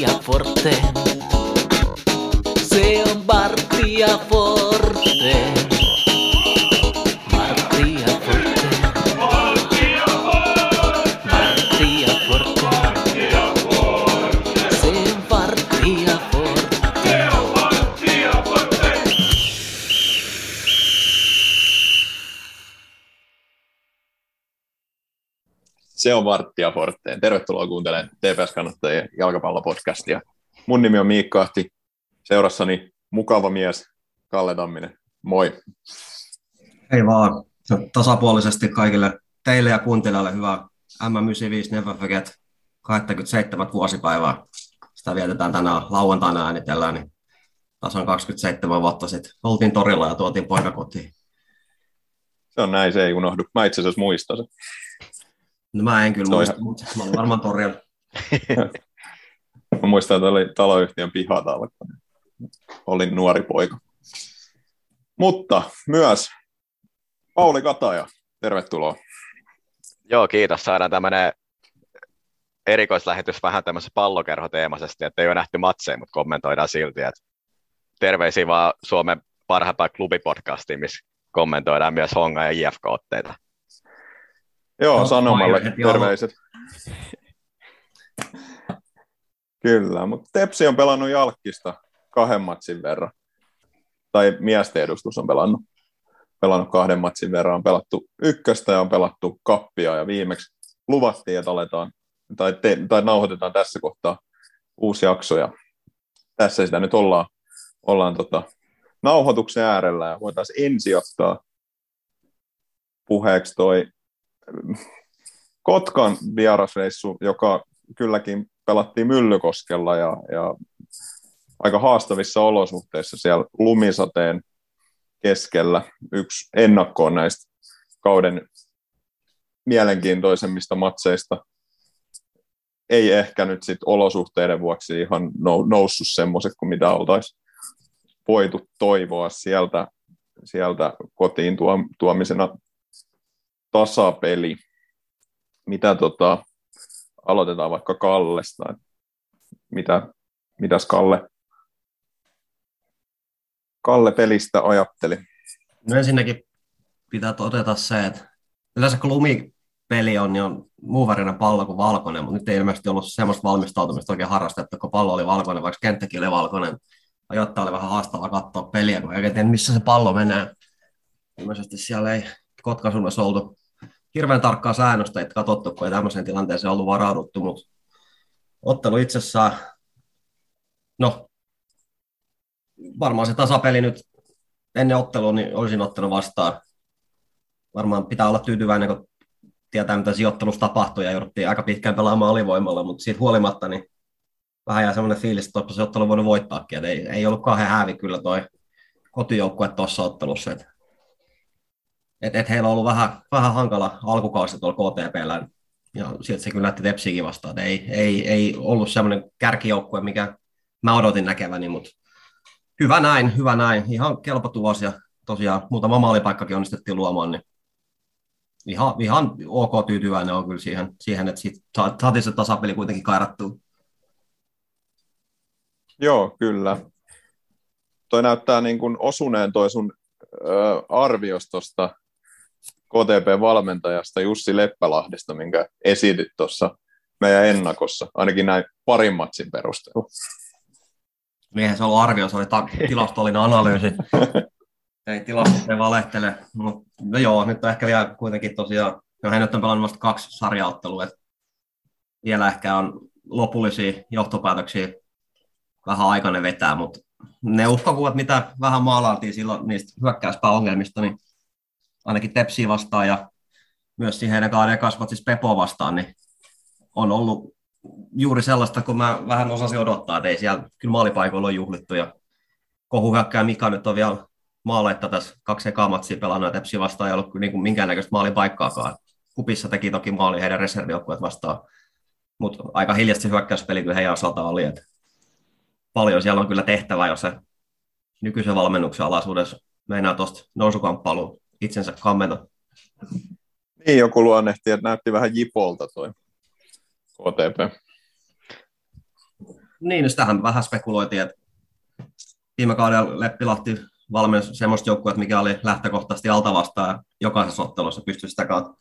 Bartia Forte. Se on Bartia Forte. Kuuntelemaan TPS-kannattajien jalkapallopodcastia. Mun nimi on Miikka Ahti. Seurassani mukava mies Kalle Tamminen. Moi. Hei vaan. Tasapuolisesti kaikille teille ja kuuntelijoille hyvää M95 Never Forget 27 vuosipäivää. Sitä vietetään tänään lauantaina äänitellään, niin tasan 27 vuotta sitten oltiin torilla ja tuotiin poika kotiin. Se on näin, se ei unohdu. Mä itse asiassa muistan sen. No mä en kyllä Se on muista, ihan- mutta mä olin varmaan torilla. Mä muistan, että oli taloyhtiön pihatalla. kun Olin nuori poika. Mutta myös Pauli Kataja, tervetuloa. Joo, kiitos. Saadaan tämmöinen erikoislähetys vähän tämmöisessä pallokerhoteemaisesti, että ei ole nähty matseja, mutta kommentoidaan silti. Että terveisiä vaan Suomen parhaimpaan klubipodcastiin, missä kommentoidaan myös Honga ja JFK-otteita. Joo, No, Sanomalle terveiset. Kyllä, mutta Tepsi on pelannut Jalkkista kahden matsin verran. Tai miesten edustus on pelannut, pelannut kahden matsin verran. On pelattu ykköstä ja on pelattu kappia ja viimeksi luvattiin, että aletaan, tai, te, tai nauhoitetaan tässä kohtaa uusi jakso ja tässä sitä nyt ollaan, ollaan tota, nauhoituksen äärellä ja voitaisiin ensi ottaa puheeksi toi Kotkan vierasreissu, joka kylläkin pelattiin Myllykoskella ja, ja aika haastavissa olosuhteissa siellä lumisateen keskellä. Yksi ennakkoon näistä kauden mielenkiintoisemmista matseista. Ei ehkä nyt sit olosuhteiden vuoksi ihan nou- noussut semmoiset kuin mitä oltaisiin voitu toivoa sieltä, sieltä kotiin tuo, tuomisena tasapeli. Mitä tota, aloitetaan vaikka Kallesta. Mitä, mitäs Kalle, Kalle pelistä ajatteli? No ensinnäkin pitää todeta se, että yleensä kun lumipeli on, niin on muu värinen pallo kuin valkoinen, mutta nyt ei ilmeisesti ollut semmoista valmistautumista oikein harrastettu, kun pallo oli valkoinen, vaikka kenttäkin oli valkoinen. Ajoittaa oli vähän haastavaa katsoa peliä, kun ei tiedä, missä se pallo menee. Ilmeisesti siellä ei Kotkasunnassa oltu hirveän tarkkaa säännöstä, että katsottu, kun ei tämmöiseen tilanteeseen ollut varauduttu, mutta ottelu itsessään, no varmaan se tasapeli nyt ennen ottelua niin olisin ottanut vastaan. Varmaan pitää olla tyytyväinen, kun tietää, mitä sijoittelussa tapahtui ja jouduttiin aika pitkään pelaamaan alivoimalla, mutta siitä huolimatta niin vähän jää semmoinen fiilis, että se ottelu voinut voittaakin. Et ei, ei ollut kauhean häävi kyllä toi kotijoukkue tuossa ottelussa. Et, et, et heillä on ollut vähän, vähän hankala alkukausi tuolla KTPllä ja sieltä se kyllä näytti Tepsiäkin vastaan. Ei, ei, ei ollut semmoinen kärkijoukkue, mikä mä odotin näkeväni, mutta hyvä näin, hyvä näin. Ihan kelpo tulos ja tosiaan muutama maalipaikkakin onnistettiin luomaan, niin ihan, ihan ok tyytyväinen on kyllä siihen, siihen että sa- saatiin se tasapeli kuitenkin kairattua. Joo, kyllä. Toi näyttää niin kuin osuneen toi sun ö, arvios tuosta KTP-valmentajasta Jussi Leppälahdesta, minkä esitit tuossa meidän ennakossa, ainakin näin parin matsin perusteella. Eihän se ollut arvio, se oli ta- tilastollinen analyysi. ei tilastot ei valehtele, mutta no joo, nyt on ehkä vielä kuitenkin tosiaan, no hän nyt on pelannut vasta kaksi sarjaottelua, että vielä ehkä on lopullisia johtopäätöksiä vähän aikainen vetää, mutta ne uhkakuvat, mitä vähän maalailtiin silloin niistä hyökkäyspääongelmista, niin ainakin Tepsiä vastaan ja myös siihen heidän kauden kasvat siis Pepo vastaan, niin on ollut juuri sellaista, kun mä vähän osasin odottaa, että ei siellä kyllä maalipaikoilla on juhlittu ja kohuhyökkää Mika nyt on vielä maaletta tässä kaksi ekaa matsia pelannut ja Tepsi vastaan ei ollut kyllä niin kuin minkäännäköistä maalipaikkaakaan. Kupissa teki toki maali heidän reservijoukkueet vastaan, mutta aika hiljaisesti hyökkäyspeli kyllä heidän osalta oli, että paljon siellä on kyllä tehtävää, jos se nykyisen valmennuksen alaisuudessa meinaa tuosta nousukamppailuun itsensä kammenta. Niin, joku luonnehti, että näytti vähän jipolta toi KTP. Niin, sitähän vähän spekuloitiin, että viime kaudella Leppilahti valmensi semmoista joukkuetta, mikä oli lähtökohtaisesti alta vastaan ja jokaisessa ottelussa pystyi sitä kautta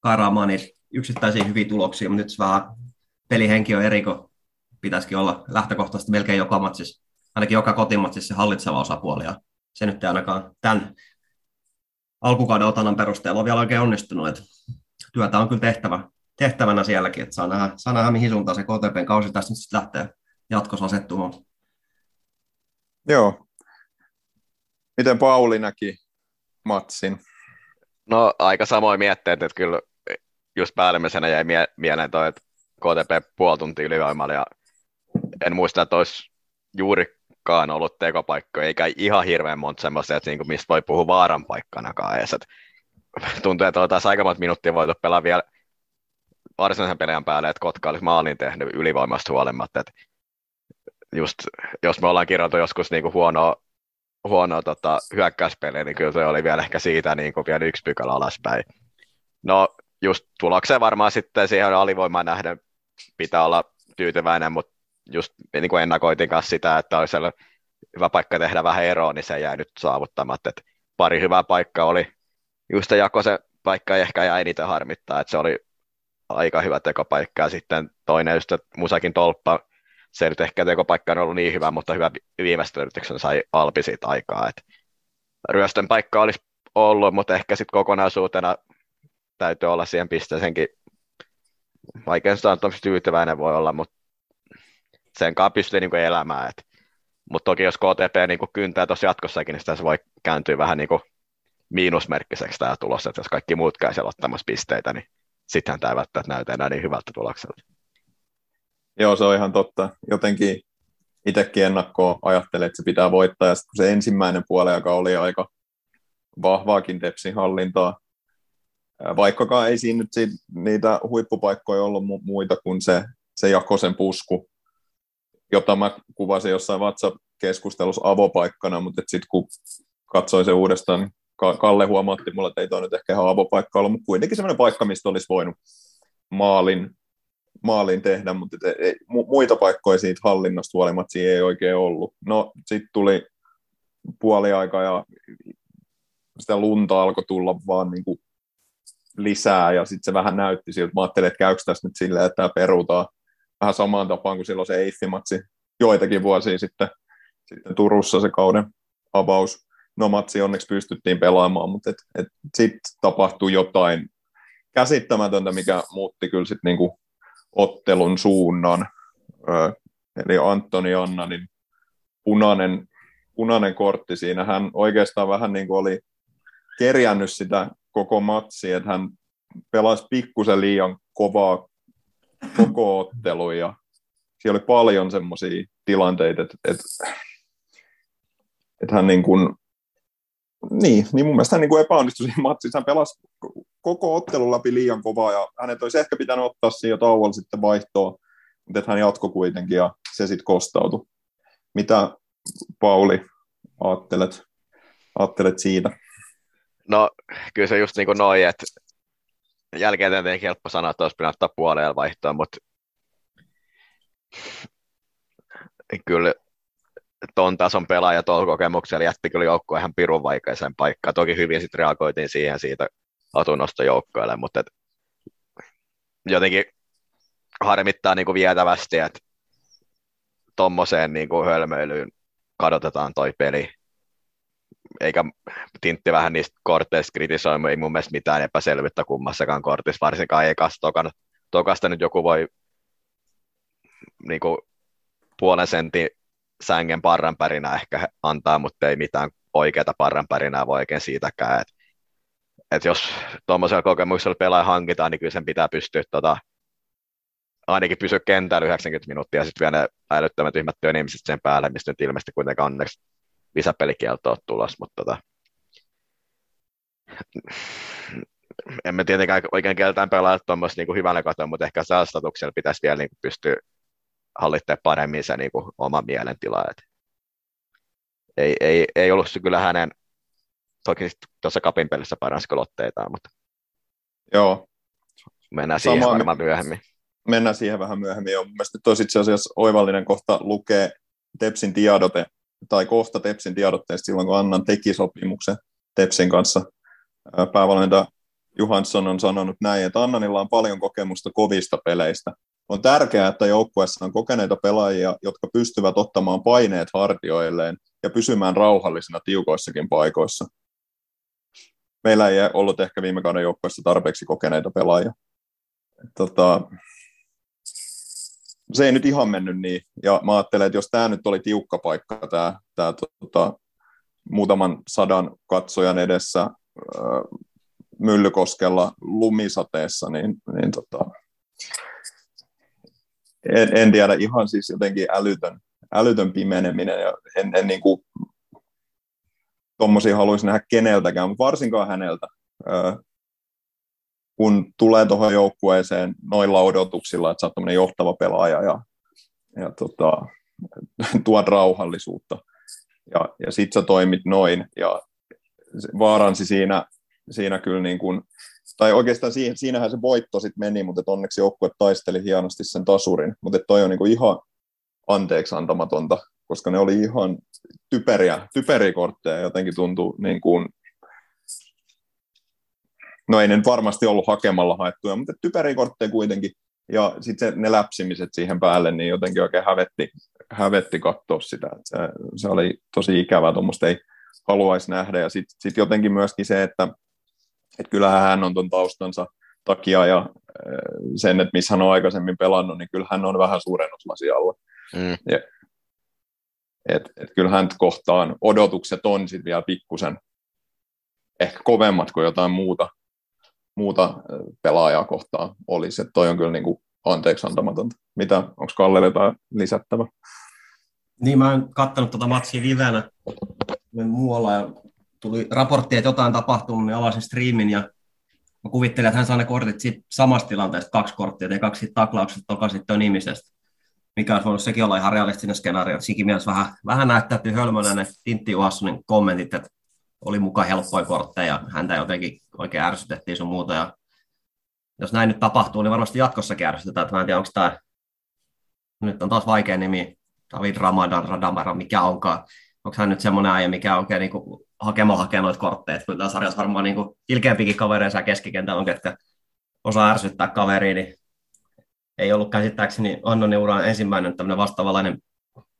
kairaamaan niitä yksittäisiä hyviä tuloksia, mutta nyt vähän pelihenki on eri, kun pitäisikin olla lähtökohtaisesti melkein joka matsissa, ainakin joka kotimatsissa se hallitseva osapuoli, ja se nyt ei ainakaan tämän alkukauden otannan perusteella on vielä oikein onnistunut, että työtä on kyllä tehtävä, tehtävänä sielläkin, että saa nähdä, saa nähdä mihin suuntaan se KTPn kausi tästä nyt sitten lähtee jatkossa asettumaan. Joo. Miten Pauli näki matsin? No aika samoin mietteet, että kyllä just päällimmäisenä jäi mie- mieleen toi, että KTP puoli tuntia ylivoimalla ja en muista, että olisi juurikaan ollut tekopaikkoja, eikä ihan hirveän monta semmoista, että niinku, mistä voi puhua vaaran paikkanakaan edes. Et tuntuu, että oltaisiin aika monta minuuttia voitu pelaa vielä varsinaisen pelin päälle, että Kotka olisi maalin tehnyt ylivoimasta huolimatta. Et just, jos me ollaan kirjoitu joskus niinku huonoa, huonoa tota, hyökkäyspeliä, niin kyllä se oli vielä ehkä siitä niinku vielä yksi pykälä alaspäin. No just tulokseen varmaan sitten siihen alivoimaan nähden pitää olla tyytyväinen, mutta just niin kuin ennakoitin kanssa sitä, että olisi hyvä paikka tehdä vähän eroa, niin se jäi nyt saavuttamatta. Et pari hyvää paikkaa oli, just se Jakosen paikka ehkä jäi niitä harmittaa, että se oli aika hyvä tekopaikka, ja sitten toinen just, Musakin tolppa, se nyt ehkä tekopaikka on ollut niin hyvä, mutta hyvä viimeistä yrityksen sai Alpi siitä aikaa, että ryöstön paikka olisi ollut, mutta ehkä sitten kokonaisuutena täytyy olla siihen pisteeseenkin, vaikea sanoa, tyytyväinen voi olla, mutta sen kanssa pystyy niin elämään. Et, mutta toki jos KTP niin kyntää tuossa jatkossakin, niin sitä se voi kääntyä vähän niin kuin miinusmerkkiseksi tämä tulos, että jos kaikki muut käy siellä ottamassa pisteitä, niin sittenhän tämä ei välttämättä näytä enää niin hyvältä tulokselta. Joo, se on ihan totta. Jotenkin itsekin ennakkoon ajattelin, että se pitää voittaa, ja sitten se ensimmäinen puoli, joka oli aika vahvaakin Tepsin hallintaa, vaikkakaan ei siinä nyt niitä huippupaikkoja ollut mu- muita kuin se, se Jakosen pusku, jota mä kuvasin jossain WhatsApp-keskustelussa avopaikkana, mutta sitten kun katsoin se uudestaan, niin Kalle huomautti mulle, että ei toi nyt ehkä ihan avopaikka ollut, mutta kuitenkin sellainen paikka, mistä olisi voinut maalin, maalin tehdä, mutta ei, muita paikkoja siitä hallinnasta huolimatta siinä ei oikein ollut. No, sitten tuli puoliaika ja sitä lunta alkoi tulla vaan niin kuin lisää, ja sitten se vähän näytti siltä, mä ajattelin, että käykö tässä nyt silleen, että tämä perutaan vähän samaan tapaan kuin silloin se Eiffi-matsi joitakin vuosia sitten, sitten Turussa se kauden avaus. No matsi onneksi pystyttiin pelaamaan, mutta et, et sitten tapahtui jotain käsittämätöntä, mikä muutti kyllä sitten niinku ottelun suunnan. Ö, eli Antoni Anna, niin punainen, punainen kortti siinä. Hän oikeastaan vähän niin kuin oli kerjännyt sitä koko matsia, että hän pelasi pikkusen liian kovaa koko ottelu ja siellä oli paljon semmoisia tilanteita, että, että, että hän niin kuin, niin, niin mun mielestä hän niin kuin epäonnistui siinä matsissa. Hän pelasi koko ottelun läpi liian kovaa ja hänet olisi ehkä pitänyt ottaa jo tauolla sitten vaihtoa, mutta että hän jatkoi kuitenkin ja se sitten kostautui. Mitä Pauli ajattelet, ajattelet siitä? No kyllä se just niin kuin noin, että jälkeen tietenkin helppo sanoa, että olisi pitänyt ottaa vaihtoa, mutta kyllä ton tason pelaaja tuolla kokemuksella jätti kyllä joukkoon ihan pirun vaikeaseen paikkaan. Toki hyvin sitten reagoitiin siihen siitä atunnosta joukkoille, mutta et jotenkin harmittaa niin kuin vietävästi, että tuommoiseen niin hölmöilyyn kadotetaan toi peli eikä Tintti vähän niistä korteista kritisoimu, ei mun mielestä mitään epäselvyyttä kummassakaan kortissa, varsinkaan ekasta tokan, tokasta nyt joku voi niin kuin, puolen sentin sängen parranpärinä ehkä antaa, mutta ei mitään oikeata parranpärinää voi oikein siitäkään. Et, et jos tuommoisella kokemuksella pelaaja hankitaan, niin kyllä sen pitää pystyä tota, ainakin pysyä kentällä 90 minuuttia ja sitten vielä ne älyttömät tyhmät ihmiset sen päälle, mistä nyt ilmeisesti kuitenkaan onneksi lisäpelikielto ole tulossa, mutta tota, emme tietenkään oikein keltään pelaa tuommoista niin hyvällä katoa, mutta ehkä statuksella pitäisi vielä niin kuin pystyä hallittamaan paremmin se niin kuin, oma mielentila. Et ei, ei, ei ollut se kyllä hänen, toki tuossa kapin pelissä paransi lotteitaan, mutta Joo. mennään Sama, siihen varmaan myöhemmin. mennään siihen vähän myöhemmin. Jo. Mielestäni olisi itse asiassa oivallinen kohta lukee Tepsin tiedote, tai kohta Tepsin tiedotteesta silloin, kun Annan teki sopimuksen Tepsin kanssa. Päävalmentaja Johansson on sanonut näin, että Annanilla on paljon kokemusta kovista peleistä. On tärkeää, että joukkueessa on kokeneita pelaajia, jotka pystyvät ottamaan paineet hartioilleen ja pysymään rauhallisina tiukoissakin paikoissa. Meillä ei ollut ehkä viime kauden joukkueessa tarpeeksi kokeneita pelaajia. Tota, se ei nyt ihan mennyt niin, ja mä ajattelen, että jos tämä nyt oli tiukka paikka, tämä, tämä tota, muutaman sadan katsojan edessä äh, Myllykoskella lumisateessa, niin, niin tota, en, en tiedä, ihan siis jotenkin älytön, älytön pimeneminen, ja en, en niin kuin, tommosia haluaisi nähdä keneltäkään, mutta varsinkaan häneltä. Äh, kun tulee tuohon joukkueeseen noilla odotuksilla, että sä oot johtava pelaaja ja, ja tota, tuot rauhallisuutta. Ja, ja sit sä toimit noin ja vaaransi siinä, siinä kyllä niin kuin, tai oikeastaan siinä, siinähän se voitto sitten meni, mutta onneksi joukkue taisteli hienosti sen tasurin, mutta toi on niin kuin ihan anteeksi antamatonta, koska ne oli ihan typeriä, typeriä kortteja, jotenkin tuntuu niin kuin no ei ne nyt varmasti ollut hakemalla haettuja, mutta typeriä kortteja kuitenkin. Ja sitten ne läpsimiset siihen päälle, niin jotenkin oikein hävetti, hävetti katsoa sitä. Se, se, oli tosi ikävää, tuommoista ei haluaisi nähdä. Ja sitten sit jotenkin myöskin se, että et kyllähän hän on tuon taustansa takia ja sen, että missä hän on aikaisemmin pelannut, niin kyllä hän on vähän suurennuslasialla. Mm. Ja, et, et kyllä hän kohtaan odotukset on sitten vielä pikkusen ehkä kovemmat kuin jotain muuta, muuta pelaajaa kohtaan olisi. Että toi on kyllä niin kuin anteeksi antamatonta. Mitä, onko Kalle jotain lisättävä? Niin, mä oon kattanut tuota matsia livenä muualla ja tuli raportti, että jotain tapahtunut, niin avasin striimin ja mä kuvittelin, että hän saa ne kortit siitä samasta tilanteesta, kaksi korttia, ja kaksi taklaukset toka sitten ihmisestä. Mikä olisi voinut sekin olla ihan realistinen skenaario. Sikin mielessä vähän, vähän näyttäytyy hölmönä ne Tintti Uassonin kommentit, että oli mukaan helppoja kortteja, häntä jotenkin oikein ärsytettiin sun muuta. Ja jos näin nyt tapahtuu, niin varmasti jatkossakin ärsytetään. Mä en tiedä, onko tämä, nyt on taas vaikea nimi, David Ramadan Radamara, mikä onkaan. Onko hän nyt semmoinen äijä, mikä oikein niin hakemalla hakee noita kortteja. Kyllä tässä sarjassa varmaan niin ilkeämpikin kavereissa keskikentällä on, ketkä osaa ärsyttää kaveriin, niin ei ollut käsittääkseni Annonin uran ensimmäinen tämmöinen vastaavalainen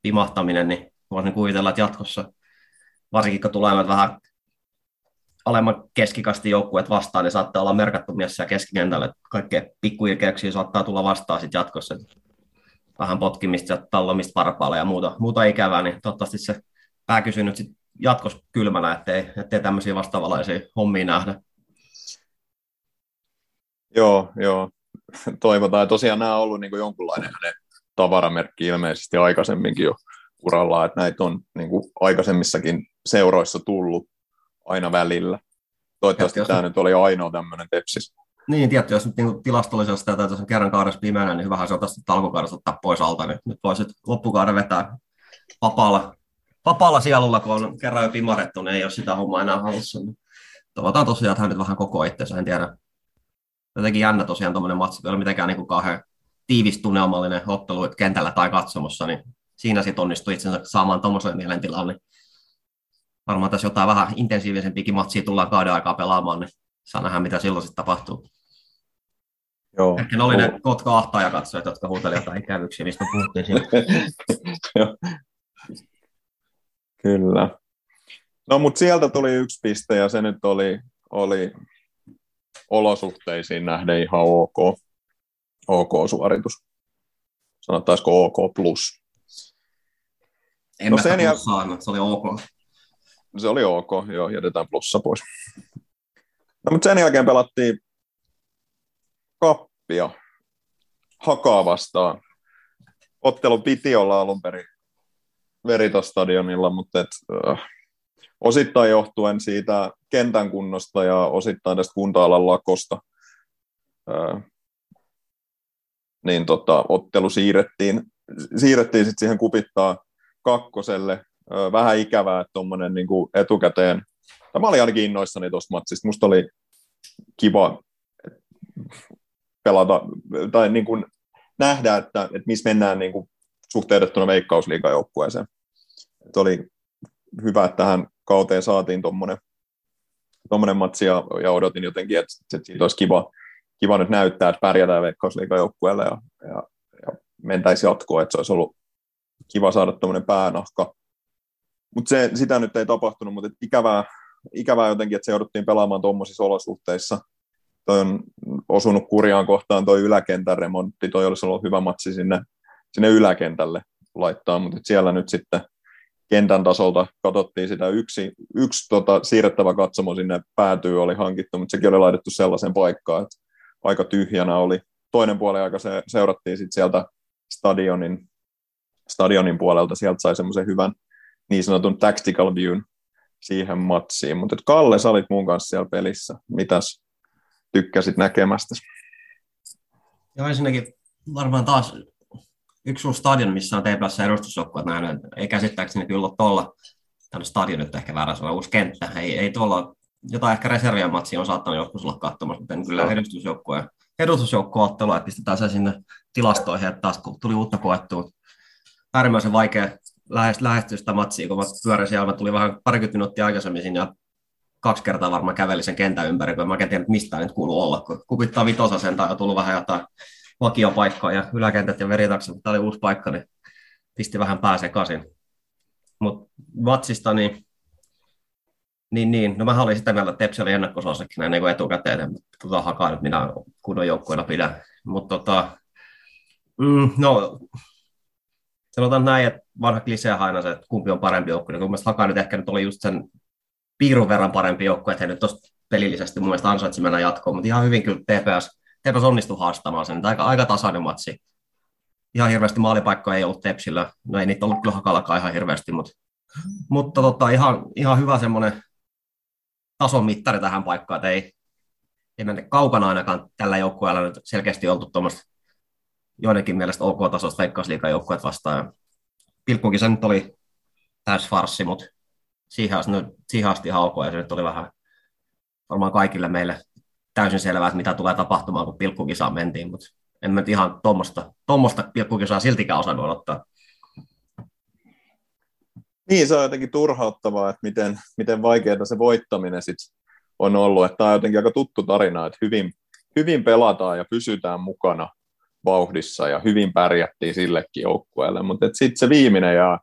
pimahtaminen, niin voisin kuvitella, että jatkossa, varsinkin kun tulee vähän alemman keskikasti joukkueet vastaan, niin saattaa olla merkattu mies siellä keskikentällä, kaikkea pikkuilkeuksia saattaa tulla vastaan sitten jatkossa. Vähän potkimista ja tallomista varpaalla ja muuta, muuta ikävää, niin toivottavasti se pääkysy nyt sitten jatkossa kylmänä, ettei, ettei tämmöisiä vastaavalaisia hommia nähdä. Joo, joo. Toivotaan. Tosiaan nämä on ollut niin jonkunlainen hänen tavaramerkki ilmeisesti aikaisemminkin jo uralla, että näitä on niin aikaisemmissakin seuroissa tullut aina välillä. Toivottavasti Tietysti, tämä jos... nyt oli ainoa tämmöinen tepsis. Niin, tietysti, jos nyt niin tilastollisesti tätä on kerran kaudessa pimeänä, niin hyvähän se on tästä alkukaudesta ottaa pois alta, niin nyt voisit loppukauden vetää vapaalla, vapaalla sielulla, kun on kerran jo pimarettu, niin ei ole sitä hommaa enää halussa. Niin toivotaan tosiaan, että hän nyt vähän koko itseensä, en tiedä. Jotenkin jännä tosiaan tuommoinen matsi, ei ole mitenkään niin kuin kauhean tiivis tunnelmallinen ottelu kentällä tai katsomossa, niin siinä sitten onnistui itsensä saamaan tuommoisen mielentilan, niin varmaan tässä jotain vähän intensiivisempikin matsia tullaan kauden aikaa pelaamaan, niin saa nähdä, mitä silloin sitten tapahtuu. Joo. Ehkä ne oli ne Kotka ahtaaja jotka huutelivat jotain ikävyyksiä, mistä puhuttiin siellä. Kyllä. No, mutta sieltä tuli yksi piste, ja se nyt oli, oli olosuhteisiin nähden ihan ok, ok suoritus. Sanottaisiko OK plus. En no sen ja... saanut, se oli ok se oli ok, joo, jätetään plussa pois. No, mutta sen jälkeen pelattiin kappia hakaa vastaan. Ottelu piti olla alun perin Veritas-stadionilla, mutta et, äh, osittain johtuen siitä kentän kunnosta ja osittain tästä kunta-alan lakosta, äh, niin tota, ottelu siirrettiin, siirrettiin sitten siihen kupittaa kakkoselle, vähän ikävää, että tuommoinen niin etukäteen, tämä oli ainakin innoissani tuosta matsista, musta oli kiva pelata, tai niin kuin nähdä, että, että missä mennään niin kuin suhteutettuna veikkausliigajoukkueeseen. Että oli hyvä, että tähän kauteen saatiin tuommoinen tommonen matsi ja, ja, odotin jotenkin, että, että siitä olisi kiva, kiva nyt näyttää, että pärjätään veikkausliigajoukkueelle ja, ja, ja mentäisiin jatkoon, että se olisi ollut kiva saada tuommoinen päänahka. Mutta sitä nyt ei tapahtunut, mutta ikävää, ikävää jotenkin, että se jouduttiin pelaamaan tuommoisissa olosuhteissa. Toi on osunut kurjaan kohtaan toi yläkentän remontti, toi olisi ollut hyvä matsi sinne, sinne yläkentälle laittaa, mutta siellä nyt sitten kentän tasolta katsottiin sitä yksi, yksi tota, siirrettävä katsomo sinne päätyy oli hankittu, mutta sekin oli laitettu sellaisen paikkaan, että aika tyhjänä oli. Toinen puoli aika se, seurattiin sitten sieltä stadionin, stadionin puolelta, sieltä sai semmoisen hyvän niin sanotun tactical viewn siihen matsiin. Mutta Kalle, sä olit mun kanssa siellä pelissä. Mitäs tykkäsit näkemästä? Joo, ensinnäkin varmaan taas yksi uusi stadion, missä on TPS edustusjoukkueet nähnyt. Ei käsittääkseni kyllä ole tuolla, tänne stadion nyt ehkä väärä sanoa, uusi kenttä. Ei, ei tuolla, jotain ehkä reserviä matsia on saattanut joskus olla katsomassa, mutta en kyllä edustusjoukkueen edustusjoukkueottelua, että pistetään se sinne tilastoihin, että taas kun tuli uutta koettua. Äärimmäisen vaikea lähestyä sitä matsia, kun mä pyörin siellä, mä tuli vähän parikymmentä minuuttia aikaisemmin sinne ja kaksi kertaa varmaan käveli sen kentän ympäri, kun mä en tiedä, mistä nyt kuuluu olla, kun kupittaa vitosasen tai on tullut vähän jotain vakiopaikkaa ja yläkentät ja veritakset, tämä oli uusi paikka, niin pisti vähän pääse kasin. Mutta matsista, niin, niin, niin, no mä olin sitä mieltä, että Tepsi oli ennakkosuosikkina ennen kuin etukäteen, että tota hakaa nyt minä kunnon joukkueena pidän. Mutta tota, mm, no, sanotaan näin, että vanha klisee aina se, että kumpi on parempi joukkue, niin mielestäni Haka nyt ehkä nyt oli just sen piirun verran parempi joukkue, että he nyt tuosta pelillisesti mun mielestä ansaitsi mennä jatkoon, mutta ihan hyvin kyllä TPS Tepos onnistui haastamaan sen. Aika, aika tasainen matsi. Ihan hirveästi maalipaikkoja ei ollut Tepsillä. No ei niitä ollut kyllä Hakallakaan ihan hirveästi, mutta, mutta tota, ihan, ihan hyvä semmoinen tason mittari tähän paikkaan, että ei, ei mennä kaukana ainakaan tällä joukkueella nyt selkeästi oltu tuommoista joidenkin mielestä OK-tasosta veikkausliikajoukkueet vastaan. Pilkkukin se nyt oli täys farssi, mutta siihen asti, siihen asti ihan ja se nyt oli vähän varmaan kaikille meille täysin selvää, että mitä tulee tapahtumaan, kun pilkkukisaan mentiin, mutta en mä ihan tuommoista, tuommoista pilkkukisaa siltikään osannut odottaa. Niin, se on jotenkin turhauttavaa, että miten, miten vaikeaa se voittaminen sit on ollut. Että tämä on jotenkin aika tuttu tarina, että hyvin, hyvin pelataan ja pysytään mukana vauhdissa ja hyvin pärjättiin sillekin joukkueelle, mutta sitten se viimeinen jää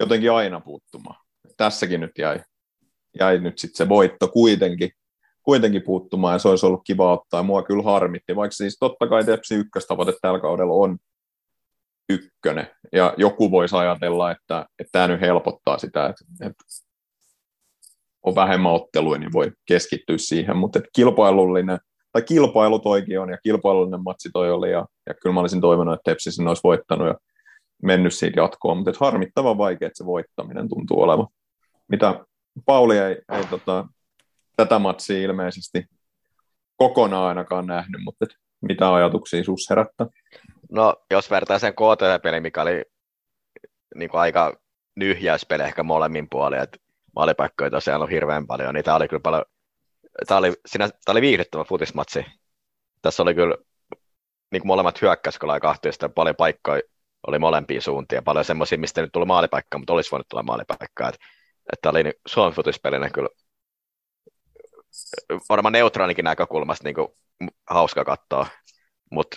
jotenkin aina puuttumaan. Tässäkin nyt jäi, jäi nyt sitten se voitto kuitenkin kuitenkin puuttumaan ja se olisi ollut kiva ottaa. Mua kyllä harmitti, vaikka siis totta kai Tepsi ykköstavoite tällä kaudella on ykkönen. Ja joku voisi ajatella, että, että tämä nyt helpottaa sitä, että, että on vähemmän otteluja, niin voi keskittyä siihen, mutta kilpailullinen, tai kilpailu toikin on, ja kilpailullinen matsi toi oli, ja, ja kyllä mä olisin toivonut, että Tepsi sen olisi voittanut ja mennyt siitä jatkoon, mutta harmittavan vaikea, että se voittaminen tuntuu olevan. Mitä Pauli ei, ei tota, tätä matsia ilmeisesti kokonaan ainakaan nähnyt, mutta et mitä ajatuksia sus herättää? No, jos vertaa sen KT-peli, mikä oli niin kuin aika nyhjäyspeli ehkä molemmin puolin, että maalipaikkoja tosiaan on hirveän paljon, niin tämä oli kyllä paljon, tämä oli, siinä, tämä oli viihdyttävä futismatsi. Tässä oli kyllä niin kuin molemmat hyökkäys, kun oli kahtia, paljon paikkoja oli molempiin suuntiin, paljon semmoisia, mistä nyt tuli maalipaikka, mutta olisi voinut tulla maalipaikkaa. Että, että oli Suomen futispelinä kyllä varmaan neutraalikin näkökulmasta niin kuin, hauska katsoa, mutta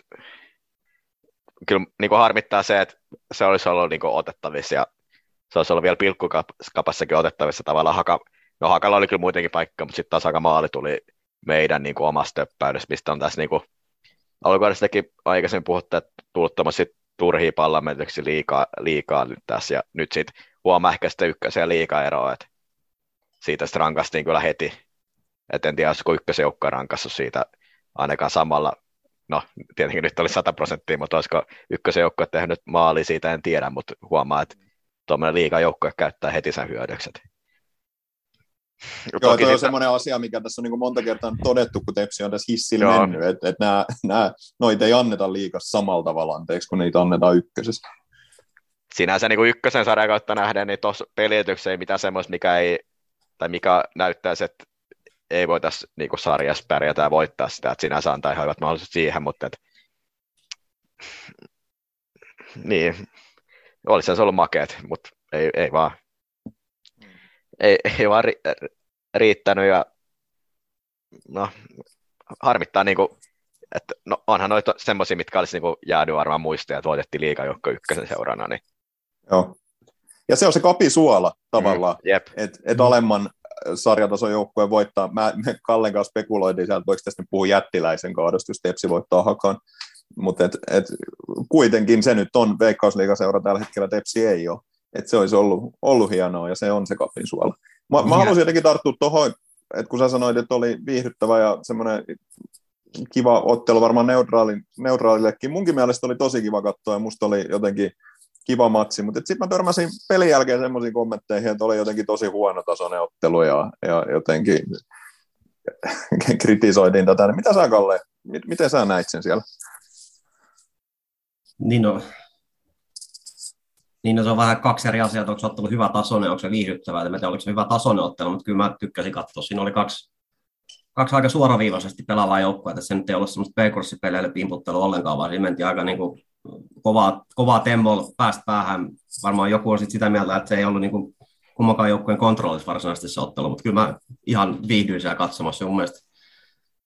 kyllä niin kuin harmittaa se, että se olisi ollut niin kuin, otettavissa ja se olisi ollut vielä pilkkukapassakin otettavissa tavallaan. Haka, no Hakalla oli kyllä muutenkin paikka, mutta sitten taas aika maali tuli meidän niin kuin, omasta töppäydessä, mistä on tässä niin kuin, alkuvuodestakin aikaisemmin puhuttu, että tullut turhia pallamentyksiä liikaa, liikaa nyt tässä, ja nyt sitten huomaa ehkä sitten ykkösen liikaa eroa, että siitä sitten rankastiin kyllä heti, et en tiedä, olisiko ykkösjoukkoja rankassu siitä ainakaan samalla, no tietenkin nyt oli 100 prosenttia, mutta olisiko ykkösjoukkoja tehnyt maali siitä, en tiedä, mutta huomaa, että tuommoinen liigajoukko käyttää heti sen hyödykset. Joo, Toki toi on semmoinen asia, mikä tässä on niin monta kertaa todettu, kun Tepsi on tässä hissillä Joo. mennyt, että, että nämä, nämä, noita ei anneta liikassa samalla tavalla anteeksi, kun niitä annetaan ykkösessä. Sinänsä niin kuin ykkösen sarjan kautta nähden, niin tuossa pelityksessä ei mitään semmoista, mikä ei, tai mikä näyttäisi, että ei voitaisiin niin sarjassa pärjätä ja voittaa sitä, että sinänsä antaa ihan hyvät mahdollisuudet siihen, mutta et, niin, olisi se ollut makeet, mutta ei, ei vaan, ei, ei vaan ri, riittänyt ja no, harmittaa niin kuin, että no, onhan noita semmoisia, mitkä olisi niin jäänyt varmaan muistia, että voitettiin liikajoukko ykkösen seurana. Niin. Joo. Ja se on se kapisuola tavallaan, mm, että et alemman sarjatason joukkueen voittaa. Mä, me Kallen kanssa spekuloitiin sieltä, voiko tästä puhua jättiläisen kaadosta, jos Tepsi voittaa hakaan. Mutta et, et, kuitenkin se nyt on Veikkausliigaseura tällä hetkellä, Tepsi ei ole. Et se olisi ollut, ollut hienoa ja se on se kapin suola. Mä, mä haluaisin jotenkin tarttua tuohon, että kun sä sanoit, että oli viihdyttävä ja semmoinen kiva ottelu varmaan neutraali, neutraalillekin. Munkin mielestä oli tosi kiva katsoa ja musta oli jotenkin kiva matsi, mutta sitten mä törmäsin pelin jälkeen semmoisiin kommentteihin, että oli jotenkin tosi huono tasoinen ottelu ja, ja jotenkin kritisoitiin tätä. Mitä sä Kalle, miten sä näit sen siellä? Niin no, niin no, se on vähän kaksi eri asiaa, onko se ottelu hyvä tasoinen, onko se viihdyttävää, en tiedä, oliko se hyvä tasoinen ottelu, mutta kyllä mä tykkäsin katsoa. Siinä oli kaksi, kaksi aika suoraviivaisesti pelaavaa joukkoa, että se nyt ei ollut semmoista B-kurssipeleille pimputtelu ollenkaan, vaan siinä mentiin aika niin kuin kovaa, kovaa temmoa päästä päähän. Varmaan joku on sit sitä mieltä, että se ei ollut niin kuin kummankaan joukkueen kontrollissa varsinaisesti se ottelu, mutta kyllä mä ihan viihdyin siellä katsomassa. Mun mielestä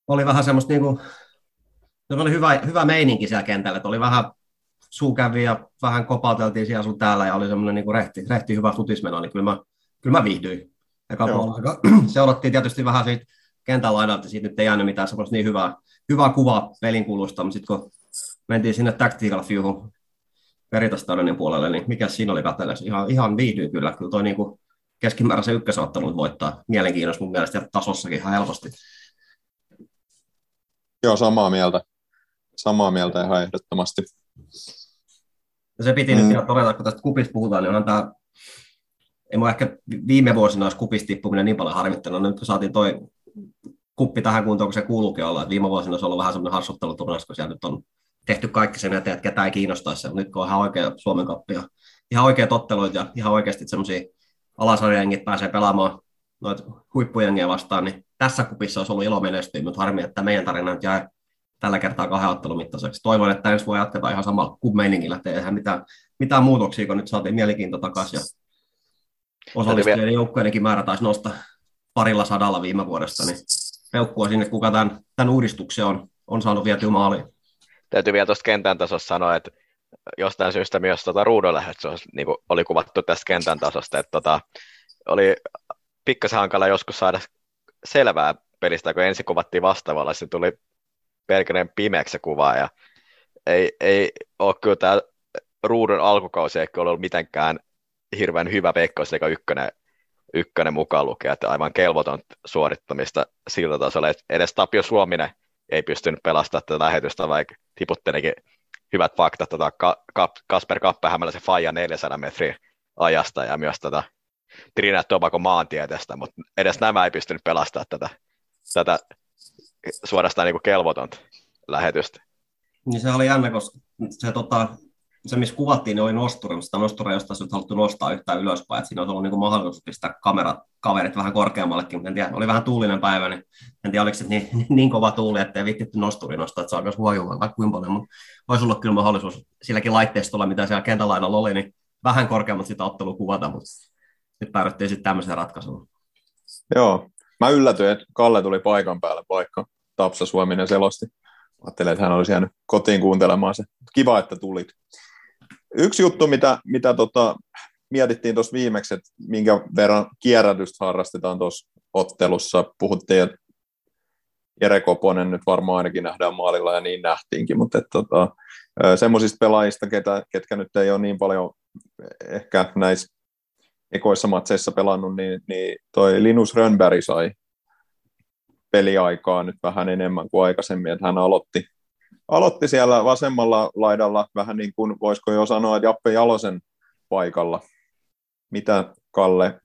oli vähän semmoista niin kuin, se oli hyvä, hyvä meininki siellä kentällä, että oli vähän suu kävi ja vähän kopauteltiin siellä sun täällä ja oli semmoinen niin rehti, rehti hyvä futismeno, niin kyllä mä, kyllä mä viihdyin. Eka seurattiin tietysti vähän siitä kentän laidalta, siitä nyt ei jäänyt mitään semmoista niin hyvää, hyvää kuvaa pelin kulusta, mutta sitten kun mentiin sinne Tactical Viewhun Veritastadionin puolelle, niin mikä siinä oli katsellessa? Ihan, ihan viihdyin kyllä. Kyllä toi niin keskimääräisen ykkösottelun voittaa mielenkiinnosta mun mielestä ja tasossakin ihan helposti. Joo, samaa mieltä. Samaa mieltä ihan ehdottomasti. Ja se piti mm. nyt todeta, kun tästä kupista puhutaan, niin onhan tämä, ei mua ehkä viime vuosina olisi kupista tippuminen niin paljon harmittanut, nyt kun saatiin toi kuppi tähän kuntoon, kun se kuuluukin olla, että viime vuosina on ollut vähän semmoinen hassutteluturnaus, kun siellä nyt on tehty kaikki sen eteen, että ketään ei kiinnostaisi. Nyt kun on ihan oikea Suomen kappi ja ihan oikeat ottelut ja ihan oikeasti semmoisia alasarjengit pääsee pelaamaan noita huippujengiä vastaan, niin tässä kupissa olisi ollut ilo menestyä, mutta harmi, että meidän tarina nyt jäi tällä kertaa kahden ottelun mittaiseksi. Toivon, että ensi voi jatketaan ihan samalla kuin meiningillä, että ei mitään, mitään muutoksia, kun nyt saatiin mielenkiinto takaisin ja osallistujien joukkojenkin määrä taisi nostaa parilla sadalla viime vuodesta, niin peukkua sinne, kuka tämän, tämän uudistuksen on, on saanut vietyä maaliin täytyy vielä tuosta kentän tasossa sanoa, että jostain syystä myös tota ruudonlähetys niin kuin oli kuvattu tästä kentän tasosta, että tota, oli pikkasen hankala joskus saada selvää pelistä, kun ensin kuvattiin vastaavalla, se tuli pelkäinen pimeäksi kuva, ja ei, ei ole kyllä tämä ruudun alkukausi ei ollut mitenkään hirveän hyvä Veikkausliiga ykkönen, ykkönen mukaan lukea, että aivan kelvoton suorittamista sillä tasolla, että edes Tapio Suominen ei pystynyt pelastamaan tätä lähetystä, vaikka tiputtelikin hyvät faktat tota, Kasper Kappähämällä se Faija 400 metrin ajasta ja myös tätä tota Trinidad Tobago maantieteestä, mutta edes nämä ei pystynyt pelastamaan tätä, tätä suorastaan niin kuin kelvotonta lähetystä. Niin se oli jännä, koska se tota, se, missä kuvattiin, niin oli nosturi, mutta sitä nosturia ei olisi haluttu nostaa yhtään ylöspäin, että siinä olisi ollut niin kuin mahdollisuus pistää kamerat, kaverit vähän korkeammallekin, mutta en tiedä, oli vähän tuulinen päivä, niin en tiedä, oliko se niin, niin kova tuuli, että ei vittitty nosturi nostaa, että se alkaisi huojumaan vaikka kuinka paljon, mutta olisi ollut kyllä mahdollisuus silläkin laitteistolla, mitä siellä kentälaidalla oli, niin vähän korkeammat sitä ottelua kuvata, mutta nyt päädyttiin sitten tämmöiseen ratkaisuun. Joo, mä yllätyin, että Kalle tuli paikan päälle, vaikka Tapsa Suominen selosti. Ajattelin, että hän olisi jäänyt kotiin kuuntelemaan se. Kiva, että tulit. Yksi juttu, mitä, mitä tota, mietittiin tuossa viimeksi, että minkä verran kierrätystä harrastetaan tuossa ottelussa. Puhuttiin, että Jere Koponen nyt varmaan ainakin nähdään maalilla ja niin nähtiinkin, mutta että, tota, semmoisista pelaajista, ketä, ketkä nyt ei ole niin paljon ehkä näissä ekoissa matseissa pelannut, niin, niin toi Linus Rönnberg sai peliaikaa nyt vähän enemmän kuin aikaisemmin, että hän aloitti aloitti siellä vasemmalla laidalla vähän niin kuin, voisiko jo sanoa, Jappe Jalosen paikalla. Mitä Kalle,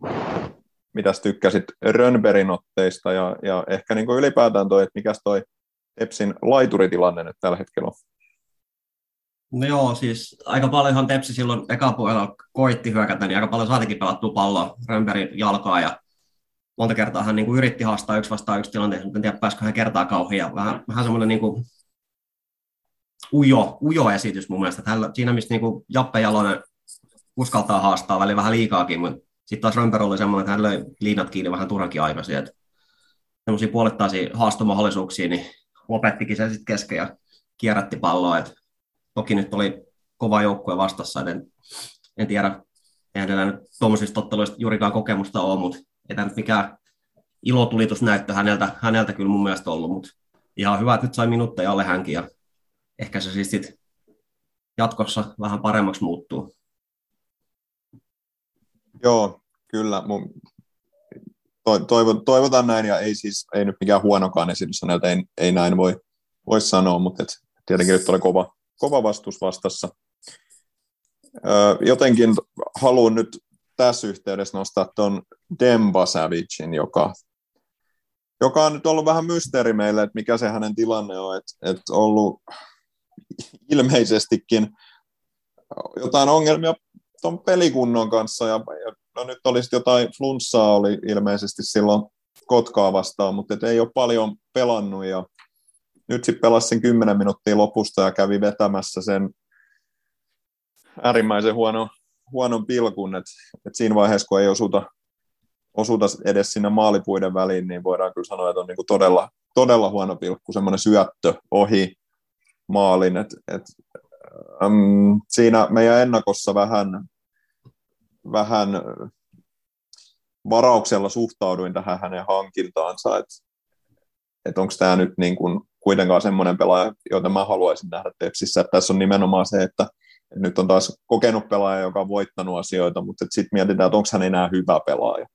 mitäs tykkäsit Rönnberin otteista ja, ja ehkä niin kuin ylipäätään toi, että mikäs toi Tepsin laituritilanne nyt tällä hetkellä on? No joo, siis aika paljonhan Tepsi silloin eka puolella koitti hyökätä, niin aika paljon saatikin pelattua palloa Rönnberin jalkaa ja monta kertaa hän niin kuin yritti haastaa yksi vastaan yksi tilanteessa, mutta en tiedä pääsikö hän kertaa kauhean. Vähän, vähän semmoinen niin kuin ujo, ujo esitys mun mielestä. Hänellä, siinä missä niin Jappe Jalonen uskaltaa haastaa välillä vähän liikaakin, mutta sitten taas Römper oli semmoinen, että hän löi liinat kiinni vähän turhankin aikaisin, että semmoisia puolittaisia haastomahdollisuuksia, niin lopettikin se sitten kesken ja kierrätti palloa. Et toki nyt oli kova joukkue vastassa, en, en tiedä, eihän nyt tuommoisista otteluista juurikaan kokemusta ole, mutta ei tämä nyt mikään ilotulitus näyttö häneltä, häneltä kyllä mun mielestä ollut, mutta ihan hyvä, että nyt sai minuutteja alle hänkin ja ehkä se siis sit jatkossa vähän paremmaksi muuttuu. Joo, kyllä. Mun, toivo, toivotaan näin, ja ei siis ei nyt mikään huonokaan esitys häneltä, ei, ei näin voi, voi sanoa, mutta et, tietenkin nyt oli kova, kova vastus vastassa. Öö, jotenkin haluan nyt tässä yhteydessä nostaa tuon Demba Savicin, joka, joka on nyt ollut vähän mysteeri meille, että mikä se hänen tilanne on, että, että ollut ilmeisestikin jotain ongelmia tuon pelikunnon kanssa, ja, ja no nyt olisi jotain flunssaa oli ilmeisesti silloin Kotkaa vastaan, mutta ei ole paljon pelannut, ja nyt sitten pelasi sen 10 minuuttia lopusta ja kävi vetämässä sen äärimmäisen huono, huonon pilkun, että et siinä vaiheessa, kun ei osuta, osuta edes sinne maalipuiden väliin, niin voidaan kyllä sanoa, että on niinku todella, todella huono pilkku, semmoinen syöttö ohi maalin, et, et, äm, siinä meidän ennakossa vähän, vähän varauksella suhtauduin tähän hänen hankintaansa, että et onko tämä nyt niin kuin kuitenkaan semmoinen pelaaja, jota mä haluaisin nähdä Tepsissä. Että tässä on nimenomaan se, että nyt on taas kokenut pelaaja, joka on voittanut asioita, mutta sitten mietitään, että onko hän enää hyvä pelaaja.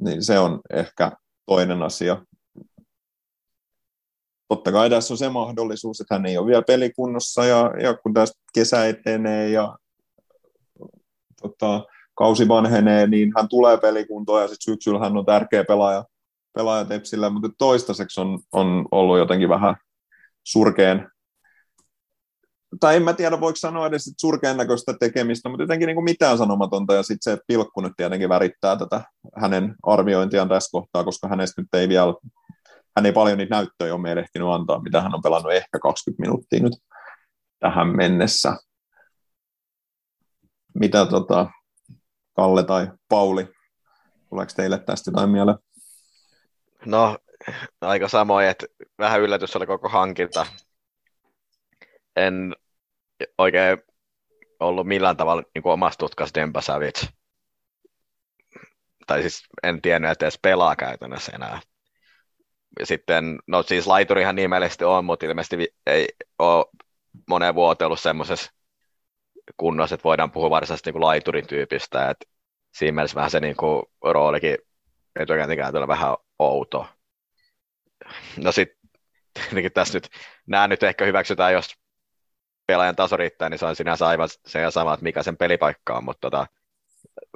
Niin se on ehkä toinen asia. Totta kai tässä on se mahdollisuus, että hän ei ole vielä pelikunnossa ja, ja kun tästä kesä etenee ja tota, kausi vanhenee, niin hän tulee pelikuntoon ja sitten syksyllä hän on tärkeä pelaaja pelaaja Tepsillä, mutta toistaiseksi on, on ollut jotenkin vähän surkeen, tai en mä tiedä, voiko sanoa edes surkeen näköistä tekemistä, mutta jotenkin niin kuin mitään sanomatonta, ja sitten se pilkku nyt tietenkin värittää tätä hänen arviointiaan tässä kohtaa, koska hänestä nyt ei vielä, hän ei paljon niitä näyttöjä ole meille ehtinyt antaa, mitä hän on pelannut ehkä 20 minuuttia nyt tähän mennessä. Mitä tota, Kalle tai Pauli, tuleeko teille tästä jotain mieleen? No, aika samoin, että vähän yllätys oli koko hankinta. En oikein ollut millään tavalla niin kuin omassa tutkassa Demba. Tai siis en tiennyt, että edes pelaa käytännössä enää. Ja sitten, no siis laiturihan nimellisesti on, mutta ilmeisesti ei ole moneen vuoteen ollut semmoisessa kunnossa, että voidaan puhua varsinaisesti niin laiturin tyypistä. Että siinä mielessä vähän se niin kuin, roolikin etukäteen vähän outo. No sitten tässä nyt, nämä nyt ehkä hyväksytään, jos pelaajan taso riittää, niin se on sinänsä aivan se ja sama, että mikä sen pelipaikka on, mutta tota,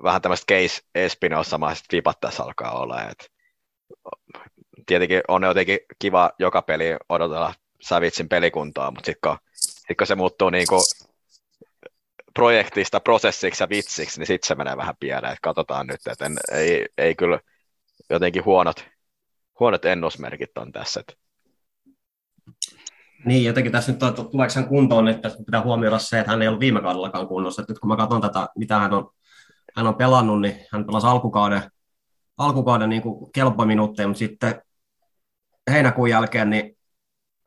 vähän tämmöistä case Espinosa-maiset vipat tässä alkaa olla. Et, tietenkin on jotenkin kiva joka peli odotella Savitsin pelikuntaa, mutta sitten kun, sit kun se muuttuu niin kuin projektista prosessiksi ja vitsiksi, niin sitten se menee vähän pieleen. Katsotaan nyt, että ei, ei kyllä jotenkin huonot, huonot ennusmerkit on tässä. Että. Niin, jotenkin tässä nyt tuleeko hän kuntoon, että pitää huomioida se, että hän ei ollut viime kaudellakaan kunnossa. Että nyt kun mä katson tätä, mitä hän on, hän on pelannut, niin hän pelasi alkukauden, alkukauden niin kelpominuutteja, mutta sitten heinäkuun jälkeen niin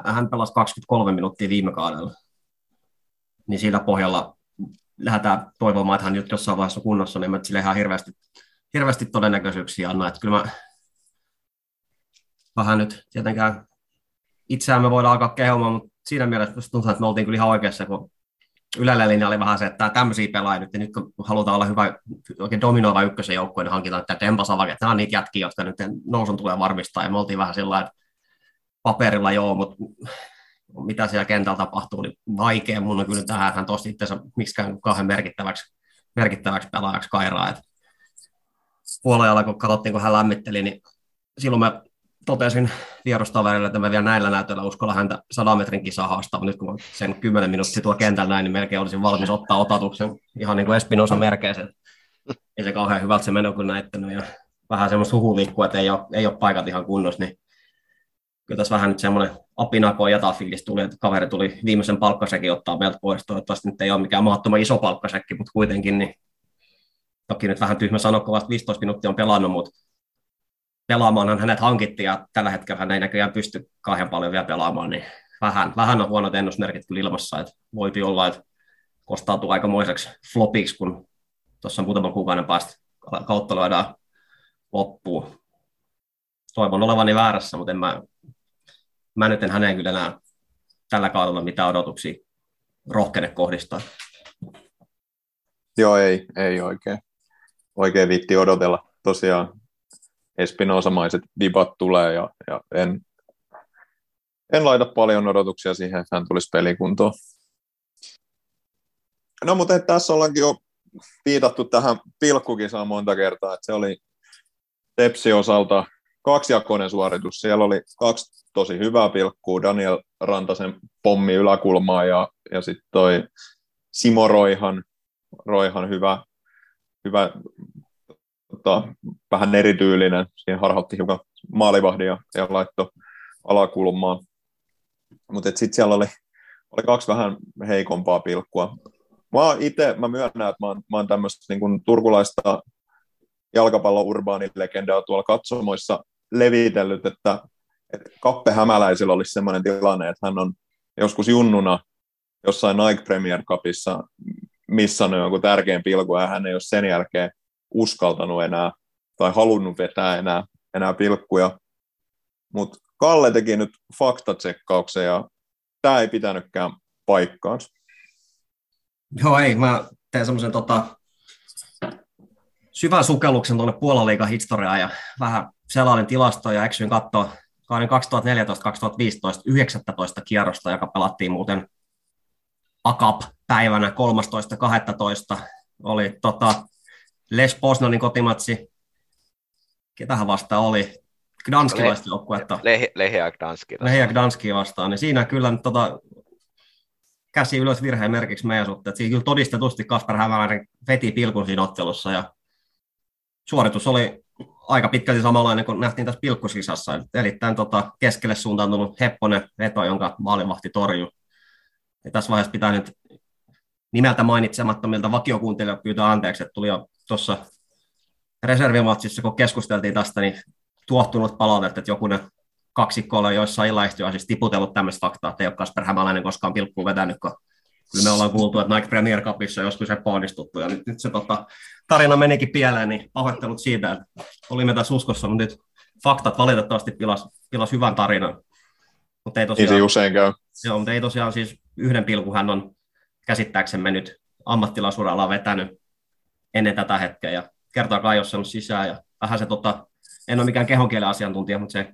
hän pelasi 23 minuuttia viime kaudella. Niin sillä pohjalla lähdetään toivomaan, että hän nyt jossain vaiheessa kunnossa, niin mä sille ihan hirveästi, hirveästi todennäköisyyksiä anna. Että kyllä mä vähän nyt tietenkään itseään me voidaan alkaa kehumaan, mutta siinä mielessä tuntuu, että me oltiin kyllä ihan oikeassa, kun Ylellä linja oli vähän se, että tämmöisiä pelaajia nyt, ja nyt kun halutaan olla hyvä, oikein dominoiva ykkösen joukkoja, niin hankitaan että Tempa Savake, että nämä on niitä jätkiä, jotka nyt nousun tulee varmistaa, ja me oltiin vähän sillä että paperilla joo, mutta mitä siellä kentällä tapahtuu, niin vaikea mun on kyllä tähän, että hän tosti itseänsä miksikään kauhean merkittäväksi, merkittäväksi pelaajaksi kairaa. Et puolella, kun katsottiin, kun hän lämmitteli, niin silloin mä totesin vierustaverille, että mä vielä näillä näytöillä uskalla häntä 100 metrin kisaa haastaa. Nyt kun sen 10 minuuttia tuo kentällä näin, niin melkein olisin valmis ottaa otatuksen ihan niin kuin Espinosa merkeissä. Ei se kauhean hyvältä se meno kuin näyttänyt. Ja vähän semmoista huhuliikkua, että ei ole, ei ole paikat ihan kunnossa. Niin kyllä tässä vähän nyt semmoinen apinako jatafiilis tuli, että kaveri tuli viimeisen palkkasekin ottaa meiltä pois. Toivottavasti nyt ei ole mikään mahdottoman iso palkkasekki, mutta kuitenkin niin toki nyt vähän tyhmä sanoa, kun vasta 15 minuuttia on pelannut, mutta pelaamaan hänet hankittiin ja tällä hetkellä hän ei näköjään pysty kahden paljon vielä pelaamaan, niin vähän, vähän on huonot ennusmerkit kyllä ilmassa, että voipi olla, että kostautuu aikamoiseksi flopiksi, kun tuossa muutaman kuukauden päästä kautta lyödään loppuun. Toivon olevani väärässä, mutta en mä, mä nyt en häneen kyllä enää tällä kaudella mitään odotuksia rohkene kohdistaa. Joo, ei, ei oikein. Oikein viitti odotella. Tosiaan Espinosamaiset dibat tulee ja, ja en, en laita paljon odotuksia siihen, että hän tulisi pelikuntoon. No mutta tässä ollaankin jo viitattu tähän pilkkukisaan monta kertaa, että se oli Tepsi osalta kaksijakoinen suoritus. Siellä oli kaksi tosi hyvää pilkkua, Daniel Rantasen pommi yläkulmaa ja, ja sitten toi Simo Roihan, Roihan hyvä, hyvä tota, vähän erityylinen. Siinä harhautti hiukan maalivahdin ja, ja laittoi alakulmaa. Mutta sitten siellä oli, oli kaksi vähän heikompaa pilkkua. Mä itse, mä myönnän, että mä oon, oon tämmöistä niin turkulaista jalkapallon urbaanilegendaa tuolla katsomoissa levitellyt, että, että Kappe Hämäläisillä olisi sellainen tilanne, että hän on joskus junnuna jossain Nike Premier Cupissa missannut jonkun tärkeän pilkun ja hän ei ole sen jälkeen uskaltanut enää tai halunnut vetää enää, enää pilkkuja. Mutta Kalle teki nyt faktatsekkauksen ja tämä ei pitänytkään paikkaansa. Joo, ei. Mä teen semmoisen tota, syvän sukelluksen tuonne Puolaliikan historiaan ja vähän selailin tilastoja ja eksyin katsoa kauden 2014-2015 19 kierrosta, joka pelattiin muuten AKAP-päivänä 13.12. Oli tota, Les Poznanin kotimatsi. Ketähän vastaan oli? Gdanskilaista joukkuetta. Lehia Gdanski. Lehia Gdanski vastaan. Niin siinä kyllä tota, käsi ylös virheen merkiksi meidän suhteen. Siinä kyllä todistetusti Kasper Hämäläinen veti pilkun siinä ottelussa ja suoritus oli aika pitkälti samanlainen kuin nähtiin tässä pilkkusisassa. Eli tämän tota, keskelle suuntautunut hepponen veto, jonka maalivahti torjui. Ja tässä vaiheessa pitää nyt nimeltä mainitsemattomilta vakiokuuntelijoilta pyytää anteeksi, että tuli jo tuossa reservimatsissa, kun keskusteltiin tästä, niin tuottunut palautetta, että joku ne kaksikkoilla joissain illaistuja siis tiputellut tämmöistä faktaa, että ei ole Kasper Hämäläinen koskaan pilkkuun vetänyt, kun kyllä me ollaan kuultu, että Nike Premier Cupissa joskus se onnistuttu, ja nyt, nyt se tota, tarina menikin pieleen, niin pahoittelut siitä, että olimme tässä uskossa, mutta nyt faktat valitettavasti pilas, pilas hyvän tarinan. Mutta ei tosiaan, niin se usein käy. Joo, mutta ei tosiaan siis yhden pilkun hän on käsittääksemme nyt ammattilaisuralla vetänyt ennen tätä hetkeä, ja kertaakaan ei ole sisään, ja vähän se tota, en ole mikään kehonkielen asiantuntija, mutta se,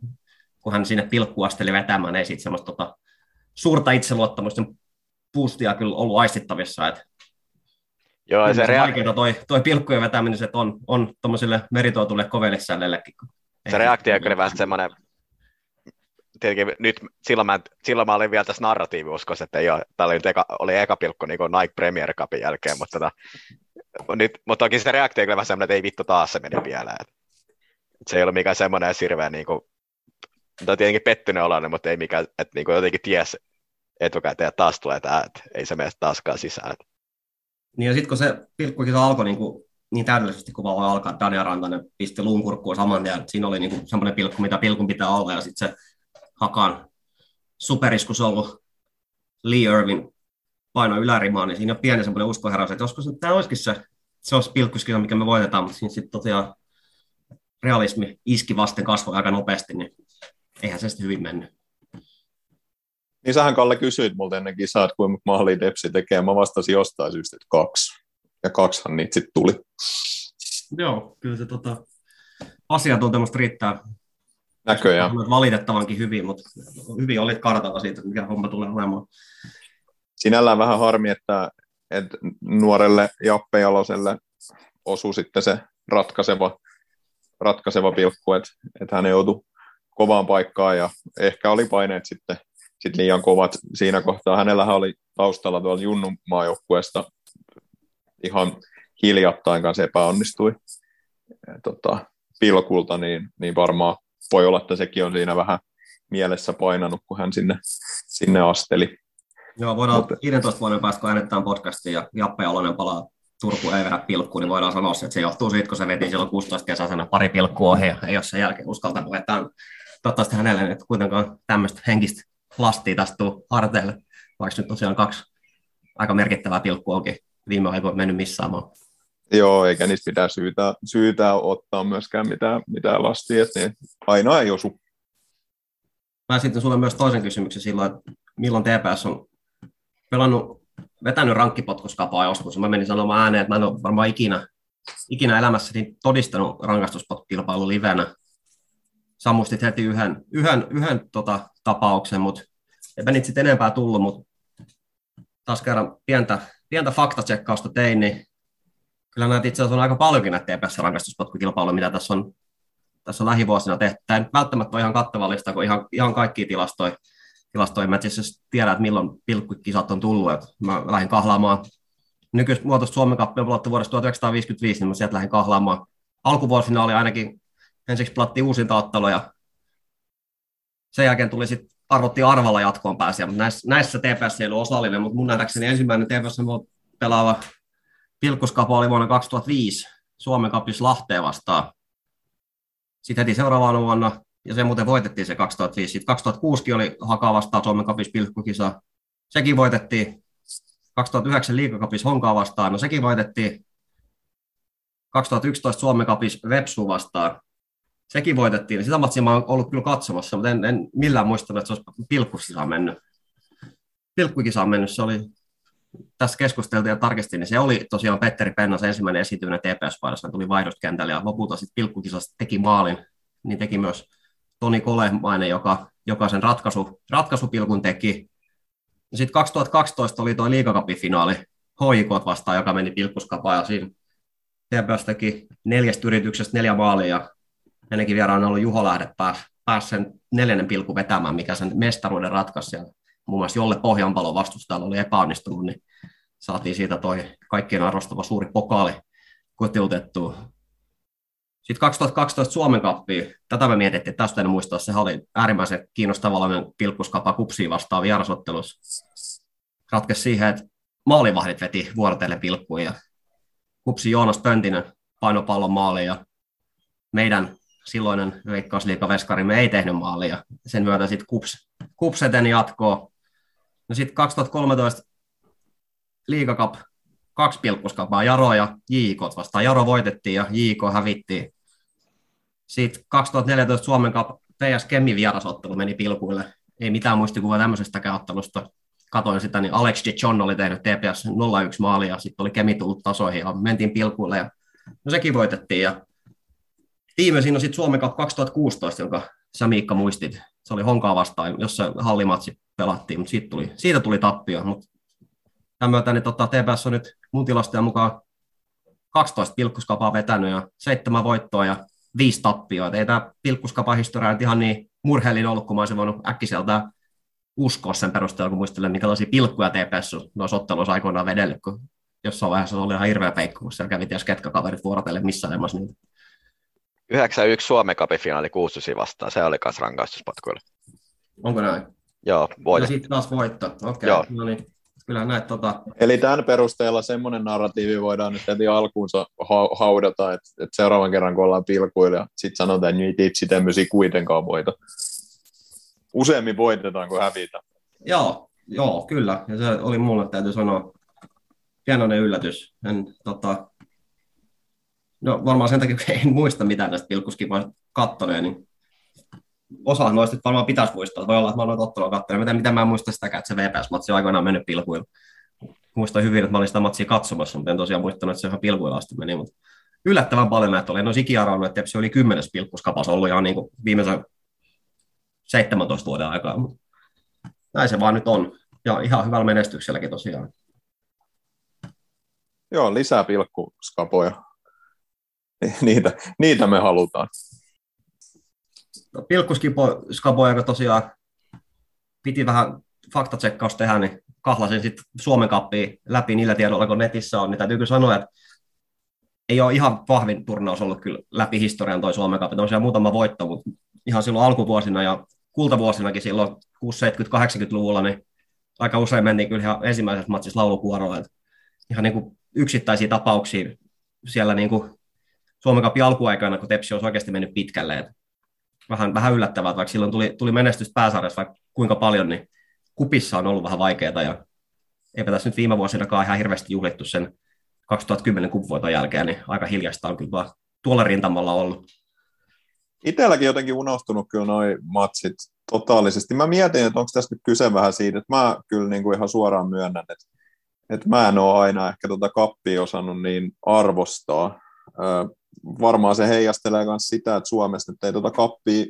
kun hän sinne pilkkuasteli vetämään, ei siitä semmoista tota, suurta itseluottamusta boostia kyllä ollut aistittavissa, että Joo, se, rea- vaikeaa toi, toi pilkkujen vetäminen, että on, on tuommoiselle meritoitulle kovellissällellekin. Se reaktio oli vähän semmoinen, tietenkin nyt silloin mä, silloin mä olin vielä tässä narratiiviuskossa, että ei ole, tämä oli, eka, oli eka pilkku niin kuin Nike Premier Cupin jälkeen, mutta, tota, nyt, mutta toki sitä reaktio oli vähän semmoinen, että ei vittu taas se meni. Että, että se ei ollut mikään semmoinen sirveä, niin kuin, tietenkin pettynyt olla, mutta ei mikään, että niin kuin jotenkin ties etukäteen, että taas tulee tämä, että ei se mene taaskaan sisään. Niin ja sitten kun se pilkkukisa alkoi niin, kuin, niin täydellisesti, kun vaan alkaa, Daniel Rantanen pisti luun kurkkuun saman tien, siinä oli niin kuin semmoinen pilkku, mitä pilkun pitää olla, ja sitten se Hakan superiskus ollut Lee Irvin paino ylärimaan, niin siinä on pieni semmoinen uskoheräys, että joskus tämä olisikin se, se olisi pilkkuskisa, mikä me voitetaan, mutta siinä sitten tosiaan realismi iski vasten kasvoi aika nopeasti, niin eihän se sitten hyvin mennyt. Niin sähän Kalle kysyit multa ennen kisaa, että kuinka mahli Depsi tekee. Mä vastasin jostain syystä, että kaksi. Ja kaksihan niitä sitten tuli. Joo, kyllä se tota, asiantuntemusta riittää. Näköjään. Valitettavankin hyvin, mutta hyvin olit kartalla siitä, mikä homma tulee olemaan. Sinällään vähän harmi, että, että nuorelle Jappe Jaloselle osui sitten se ratkaiseva, ratkaiseva pilkku, että, että hän joutui kovaan paikkaan ja ehkä oli paineet sitten sit liian kovat siinä kohtaa. Hänellähän oli taustalla tuolla Junnun maajoukkueesta ihan hiljattain kanssa epäonnistui tota, pilkulta, niin, niin varmaan voi olla, että sekin on siinä vähän mielessä painanut, kun hän sinne, sinne asteli. Joo, voidaan Mutta- 15 vuoden päästä, kun podcastiin ja Jappe Jalonen palaa Turku ei vedä pilkkuun, niin voidaan sanoa, että se johtuu siitä, kun se veti silloin 16 kesäisenä pari pilkkua ohi ja ei ole sen jälkeen uskaltanut vetää. Toivottavasti hänelle nyt kuitenkaan tämmöistä henkistä lastia tästä tuu harteille, vaikka nyt tosiaan kaksi aika merkittävää pilkkua onkin viime aikoina mennyt missään. Joo, eikä niistä pitää syytä, syytä ottaa myöskään mitään, mitään lastia, että ne aina ei osu. Mä sitten sulle myös toisen kysymyksen silloin, että milloin TPS on pelannut, vetänyt rankkipotkuskapaa joskus. Mä menin sanomaan ääneen, että mä en ole varmaan ikinä, ikinä elämässäni todistanut rangaistuspotkukilpailu livenä. Sä muistit heti yhden, yhden, yhden tota, tapauksen, mutta eipä niitä sitten enempää tullut, mutta taas kerran pientä, pientä faktatsekkausta tein, niin kyllä näitä itse asiassa on aika paljonkin näitä TPS-rangaistuspotkukilpailuja, mitä tässä on tässä on lähivuosina tehty. Tämä ei välttämättä ole ihan kattava lista, kun ihan, ihan kaikki tilastoja, tilastoja. Mä itse asiassa tiedän, että milloin pilkkukisat on tullut. Että mä lähdin kahlaamaan nykyistä muotoista Suomen kappia vuodesta 1955, niin mä sieltä lähdin kahlaamaan. Alkuvuosina oli ainakin, ensiksi pelattiin uusinta ottelu ja sen jälkeen tuli sitten arvottiin arvalla jatkoon pääsiä, mutta näissä, näissä TPS ei ollut osallinen, mutta mun nähdäkseni ensimmäinen TPS pelaava pilkkuskapa oli vuonna 2005 Suomen kapissa Lahteen vastaan. Sitten heti seuraavana vuonna, ja se muuten voitettiin se 2005. Sitten 2006 oli Hakaa vastaan Suomen kapis pilkkukisa. Sekin voitettiin. 2009 liikakapis Honkaa vastaan, no sekin voitettiin. 2011 Suomen kapis Vepsu vastaan. Sekin voitettiin. Sitä matsia mä oon ollut kyllä katsomassa, mutta en, en millään muistanut, että se olisi pilkkukisaan mennyt. Pilkkukisaan mennyt, se oli tässä keskusteltiin ja tarkistin, niin se oli tosiaan Petteri Pennas ensimmäinen esiintyminen TPS-paidassa, tuli vaihdosta kentälle ja lopulta sitten pilkkukisasta teki maalin, niin teki myös Toni Kolemainen, joka, joka sen ratkaisu, ratkaisupilkun teki. Sitten 2012 oli tuo liigakapifinaali HIK vastaan, joka meni pilkkuskapaan ja siinä TPS teki neljästä yrityksestä neljä maalia ja ennenkin vieraan ollut Juho Lähde pääsi pääs sen neljännen pilkun vetämään, mikä sen mestaruuden ratkaisi. Ja muun muassa Jolle Pohjanpalon vastustajalla oli epäonnistunut, niin saatiin siitä toi kaikkien arvostava suuri pokaali kotiutettua. Sitten 2012 Suomen kappi, tätä me mietittiin, tästä en muista, se oli äärimmäisen kiinnostavalla pilkkuskapa kupsiin vastaan vierasottelussa. Ratkesi siihen, että maalivahdit veti vuorotellen pilkkuun ja kupsi Joonas Pöntinen painopallon maaliin ja meidän silloinen veikkausliikaveskarimme ei tehnyt maalia. Sen myötä sitten kups, kups eteni jatkoon. No sitten 2013 liigakap kaksi pilkkuskapaa Jaro ja JK vastaan. Jaro voitettiin ja JK hävittiin. Sitten 2014 Suomen Cup PS Kemmi vierasottelu meni pilkuille. Ei mitään muistikuvaa tämmöisestäkään ottelusta. Katoin sitä, niin Alex de John oli tehnyt TPS 0-1 maalia, sitten oli Kemi tullut tasoihin ja mentiin pilkuille. Ja, no sekin voitettiin. Ja viimeisin on sitten Suomen Cup 2016, jonka sä Miikka muistit. Se oli Honkaa vastaan, jossa hallimatsi pelattiin, mutta siitä tuli, siitä tuli tappio. Mutta tämän myötä niin tota, TPS on nyt mun tilastojen mukaan 12 pilkkuskapaa vetänyt ja seitsemän voittoa ja viisi tappioita. Ei tämä pilkkuskapa historia nyt ihan niin murheellinen ollut, kun mä olisin voinut äkkiseltä uskoa sen perusteella, kun muistelen, minkälaisia pilkkuja TPS noissa otteluissa aikoinaan vedellyt, kun jossain vaiheessa se oli ihan hirveä peikko, kun siellä kävi ties ketkä kaverit vuorotelle missailemassa niitä. 91 Suomen kapifinaali 6 vastaan, se oli myös rangaistuspotkuilla. Onko näin? Joo, Ja voitettiin. sitten taas voitto. Okei, Joo. no niin. Kyllä näitä tota, Eli tämän perusteella semmoinen narratiivi voidaan nyt heti alkuunsa ha- haudata, että, että seuraavan kerran kun ollaan pilkuilla ja sitten sanotaan, että niitä itse tämmöisiä kuitenkaan voita. Useammin voitetaan kuin hävitä. Joo, joo, kyllä. Ja se oli mulle, täytyy sanoa, pienoinen yllätys. En, tota, no varmaan sen takia, kun en muista mitään tästä pilkkuskipoista kattoneen, niin osa noista varmaan pitäisi muistaa. Voi olla, että mä noita ottelua kattonut. Mitä, mitä mä en muista sitäkään, että se VPS-matsi on aikoinaan mennyt pilkuilla. Muistan hyvin, että mä olin sitä matsia katsomassa, mutta en tosiaan muistanut, että se ihan pilkuilla asti meni. Mutta yllättävän paljon näitä oli. En olisi ikinä arvannut, että Tepsi oli kymmenes pilkkuskapas ollut ihan niin kuin viimeisen 17 vuoden aikaa. Mutta näin se vaan nyt on. Ja ihan hyvällä menestykselläkin tosiaan. Joo, lisää pilkkuskapoja. Niitä, niitä me halutaan. Pilkkuskapo, joka tosiaan piti vähän faktatsekkaus tehdä, niin kahlasin sitten Suomen kappiin läpi niillä tiedoilla, kun netissä on, niin täytyy kyllä sanoa, että ei ole ihan vahvin turnaus ollut kyllä läpi historian toi Suomen kappi. On muutama voitto, mutta ihan silloin alkuvuosina ja kultavuosinakin silloin 60-70-80-luvulla, niin aika usein mentiin kyllä ihan ensimmäisessä matsissa laulukuorolla. Ihan niin kuin yksittäisiä tapauksia siellä niin kuin Suomen Cupin alkuaikana, kun Tepsi olisi oikeasti mennyt pitkälle. Että vähän, vähän yllättävää, että vaikka silloin tuli, tuli menestystä pääsarjassa vaikka kuinka paljon, niin kupissa on ollut vähän vaikeaa ja eipä tässä nyt viime vuosinakaan ihan hirveästi juhlittu sen 2010 kupvoiton jälkeen, niin aika hiljasta on kyllä vaan tuolla rintamalla ollut. Itselläkin jotenkin unohtunut kyllä noin matsit totaalisesti. Mä mietin, että onko tässä nyt kyse vähän siitä, että mä kyllä niin kuin ihan suoraan myönnän, että, että mä en ole aina ehkä tuota kappia osannut niin arvostaa. Varmaan se heijastelee myös sitä, että Suomessa nyt ei tuota kappia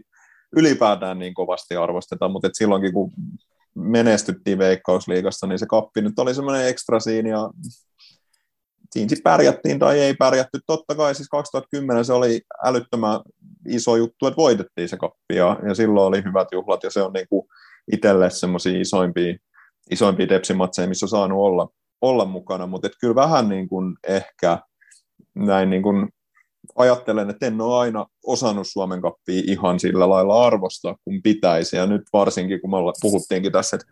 ylipäätään niin kovasti arvosteta, mutta että silloinkin kun menestyttiin Veikkausliigassa, niin se kappi nyt oli semmoinen ekstra siinä ja siinä sitten pärjättiin tai ei pärjätty. Totta kai siis 2010 se oli älyttömän iso juttu, että voitettiin se kappi ja, ja silloin oli hyvät juhlat ja se on niinku itselle semmoisia isoimpia, isoimpia tepsimatseja, missä on saanut olla, olla mukana, mutta kyllä vähän niin kuin ehkä näin niin kuin ajattelen, että en ole aina osannut Suomen kappia ihan sillä lailla arvostaa kuin pitäisi, ja nyt varsinkin, kun me puhuttiinkin tässä, että,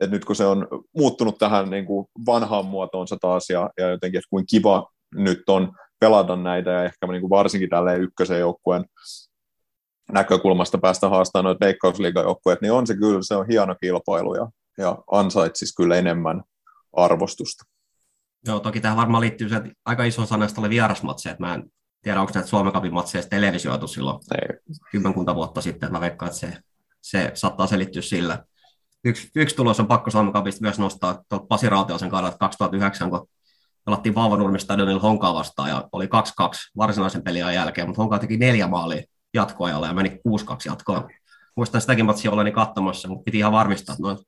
että nyt kun se on muuttunut tähän niin kuin vanhaan muotoonsa taas, ja, ja jotenkin, että kuin kiva nyt on pelata näitä, ja ehkä niin kuin varsinkin tälleen ykkösen joukkueen näkökulmasta päästä haastamaan noita veikkausliigajoukkueet, niin on se kyllä, se on hieno kilpailu, ja, ja ansaitsisi kyllä enemmän arvostusta. Joo, toki tähän varmaan liittyy se, että aika iso sanasta oli vierasmatseja, että mä en tiedä, onko näitä Suomen Cupin matseja televisioitu silloin Ei. kymmenkunta vuotta sitten, että mä veikkaan, että se, se saattaa selittyä sillä. Yksi, yksi tulos on pakko Suomen Cupista myös nostaa tuolta Pasi Rautiaisen kannalta 2009, kun pelattiin Vauvanurmistadionilla Honkaa vastaan ja oli 2-2 varsinaisen pelin jälkeen, mutta Honkaa teki neljä maalia jatkoajalla ja meni 6-2 jatkoon. Muistan sitäkin matsia olleni katsomassa, mutta piti ihan varmistaa, että noin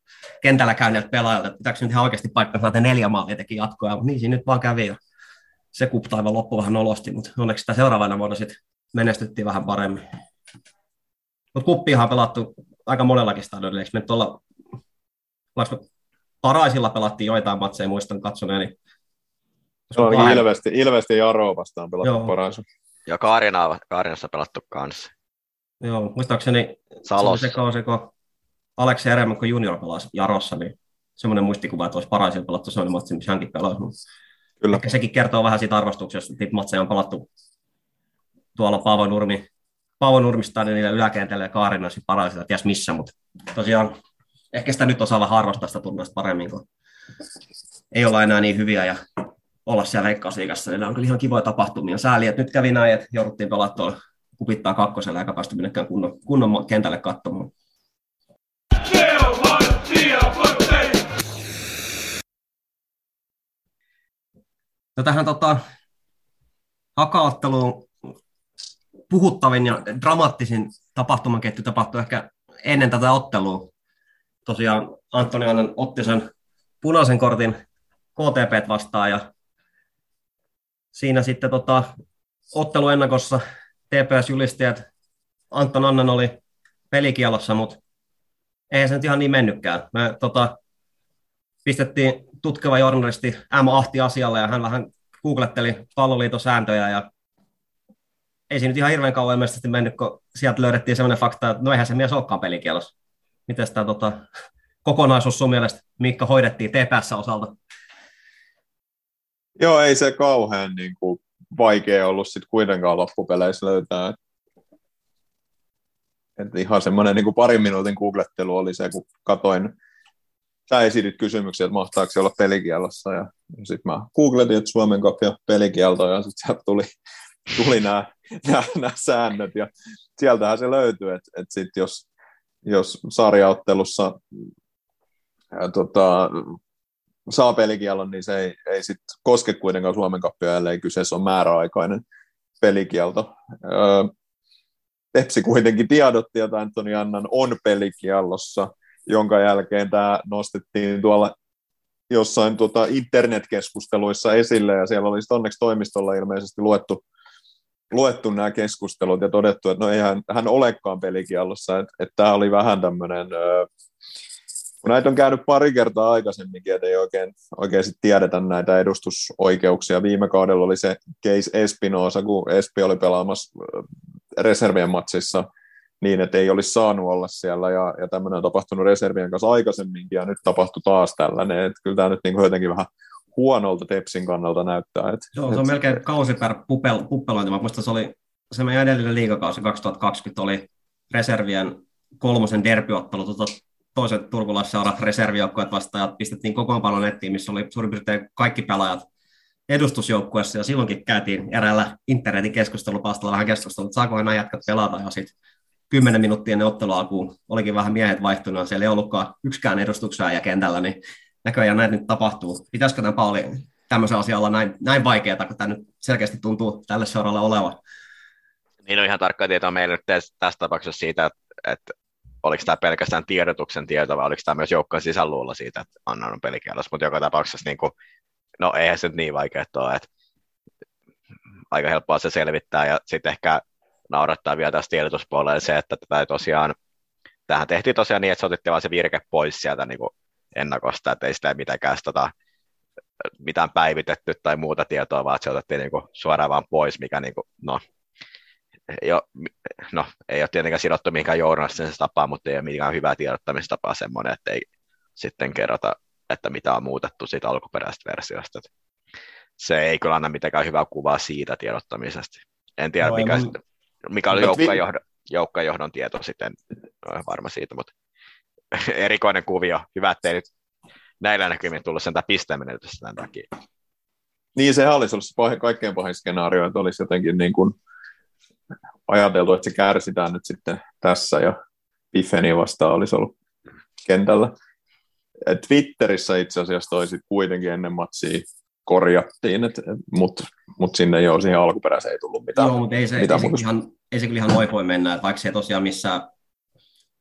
kentällä käyneet pelaajat, että pitääkö nyt ihan oikeasti paikkaa, että neljä maalia teki jatkoja, mutta niin siinä nyt vaan kävi. Ja se kuptaiva loppu vähän olosti, mutta onneksi sitä seuraavana vuonna sitten menestyttiin vähän paremmin. Mutta kuppihan on pelattu aika monellakin stadionilla, eikö me tuolla Paraisilla pelattiin joitain matseja, muistan katsoneeni. Se on vähän... ilmeisesti, ilmeisesti Jaro vastaan pelattu Paraisilla. Ja Kaarina, Kaarinassa pelattu kanssa. Joo, muistaakseni Salos. se kausi, kun Aleksi Eremenko junior pelasi Jarossa, niin semmoinen muistikuva, että olisi Paraisilla pelattu sellainen matsi, missä hänkin pelasi. Kyllä. Ehkä sekin kertoo vähän siitä arvostuksesta, että matseja on palattu tuolla Paavo Nurmi, Paavo Nurmistadionilla yläkentällä ja Kaarinassa Paraisilla, ties missä, mutta tosiaan ehkä sitä nyt osaa vähän arvostaa sitä turnausta paremmin, kun ei olla enää niin hyviä ja olla siellä veikkausliigassa, niin on kyllä ihan kivoja tapahtumia. Sääli, että nyt kävi näin, että jouduttiin pelata tuolla kupittaa kakkosella eikä päästy minnekään kunnon, kunnon kentälle katsomaan. No tähän tota, hakaotteluun puhuttavin ja dramaattisin tapahtumaketju tapahtui ehkä ennen tätä ottelua. Tosiaan Antoni Annan otti sen punaisen kortin KTP vastaan ja siinä sitten tota, otteluennakossa TPS julisti, että Anton Annan oli pelikielossa, mutta ei se nyt ihan niin mennytkään. Me tota, pistettiin tutkiva journalisti M. Ahti asialle ja hän vähän googletteli palloliiton sääntöjä ja ei siinä nyt ihan hirveän kauan ilmeisesti mennyt, kun sieltä löydettiin sellainen fakta, että no eihän se mies olekaan pelikielossa. Miten tämä tota, kokonaisuus sun mielestä, Mikka, hoidettiin TPS osalta? Joo, ei se kauhean niin kuin, vaikea ollut sitten kuitenkaan loppupeleissä löytää. Et ihan semmoinen niin parin minuutin googlettelu oli se, kun katoin, sä esitit kysymyksiä, että mahtaako se olla pelikielossa, ja, ja sitten mä googletin, että Suomen kopia pelikielto, ja sitten sieltä tuli, tuli nämä, säännöt, ja sieltähän se löytyy, että, että sit jos, jos sarjaottelussa ja, tota, saa pelikielon, niin se ei, ei sit koske kuitenkaan Suomen kappia, ellei kyseessä on määräaikainen pelikielto. Öö, Tepsi kuitenkin tiedotti, että Antoni Annan on pelikiellossa, jonka jälkeen tämä nostettiin tuolla jossain tuota internetkeskusteluissa esille, ja siellä olisi onneksi toimistolla ilmeisesti luettu, luettu nämä keskustelut ja todettu, että no ei hän, olekaan pelikielossa, että, että tämä oli vähän tämmöinen kun näitä on käynyt pari kertaa aikaisemminkin, että ei oikein, oikein sit tiedetä näitä edustusoikeuksia. Viime kaudella oli se case Espinosa, kun Espi oli pelaamassa reservien matsissa niin, että ei olisi saanut olla siellä ja, ja tämmöinen on tapahtunut reservien kanssa aikaisemminkin ja nyt tapahtui taas tällainen, että kyllä tämä nyt niin kuin jotenkin vähän huonolta Tepsin kannalta näyttää. Että, Joo, se on että, melkein kausi per pupel, puppelointi. Mä muistan, se oli se meidän edellinen liigakausi 2020 oli reservien kolmosen derbyottelu, tuota, toiset turkulaisseurat reservijoukkueet vastaajat pistettiin kokoonpano nettiin, missä oli suurin piirtein kaikki pelaajat edustusjoukkueessa, ja silloinkin käytiin eräällä internetin keskustelupalstalla vähän keskustelua, että saako enää jätkät pelata, ja sitten kymmenen minuuttia ennen ottelu alkuun olikin vähän miehet vaihtunut, siellä ei ollutkaan yksikään edustuksia ja kentällä, niin näköjään näitä nyt tapahtuu. Pitäisikö tämä Pauli tämmöisen asian olla näin, näin vaikeaa, kun tämä nyt selkeästi tuntuu tälle seuralle olevan? Niin on ihan tarkkaa tietoa meillä nyt tässä tapauksessa siitä, että, että oliko tämä pelkästään tiedotuksen tieto vai oliko tämä myös joukkojen sisälluulla siitä, että Anna on pelikielossa, mutta joka tapauksessa niin kuin, no eihän se nyt niin vaikea ole, että aika helppoa se selvittää ja sitten ehkä naurattaa vielä tässä tiedotuspuolella se, että tätä tosiaan, tähän tehtiin tosiaan niin, että se otettiin vaan se virke pois sieltä niin kuin ennakosta, että ei sitä mitenkään tota, mitään päivitetty tai muuta tietoa, vaan se otettiin niin kuin suoraan vaan pois, mikä niin kuin, no, ei ole, no, ei ole tietenkään sidottu mihinkään journalistiseen tapaan, mutta ei ole mikään hyvää tiedottamistapaa semmoinen, että ei sitten kerrota, että mitä on muutettu siitä alkuperäisestä versiosta. Se ei kyllä anna mitenkään hyvää kuvaa siitä tiedottamisesta. En tiedä, no, mikä, mun... mikä oli joukkojohdon, joukkojohdon tieto sitten, no, varma siitä, mutta erikoinen kuvio. Hyvä, ettei nyt näillä näkymin tullut sen pistemenetystä tämän takia. Niin, se olisi ollut se pahin, kaikkein pahin skenaario, että olisi jotenkin niin kuin ajateltu, että se kärsitään nyt sitten tässä ja Biffeni vastaan olisi ollut kentällä. Twitterissä itse asiassa toisit kuitenkin ennen matsia korjattiin, mutta mut sinne jo siihen alkuperäiseen ei tullut mitään. Joo, mutta ei se, mitään ei, se ihan, ei se kyllä ihan voi mennä, että vaikka se tosiaan missä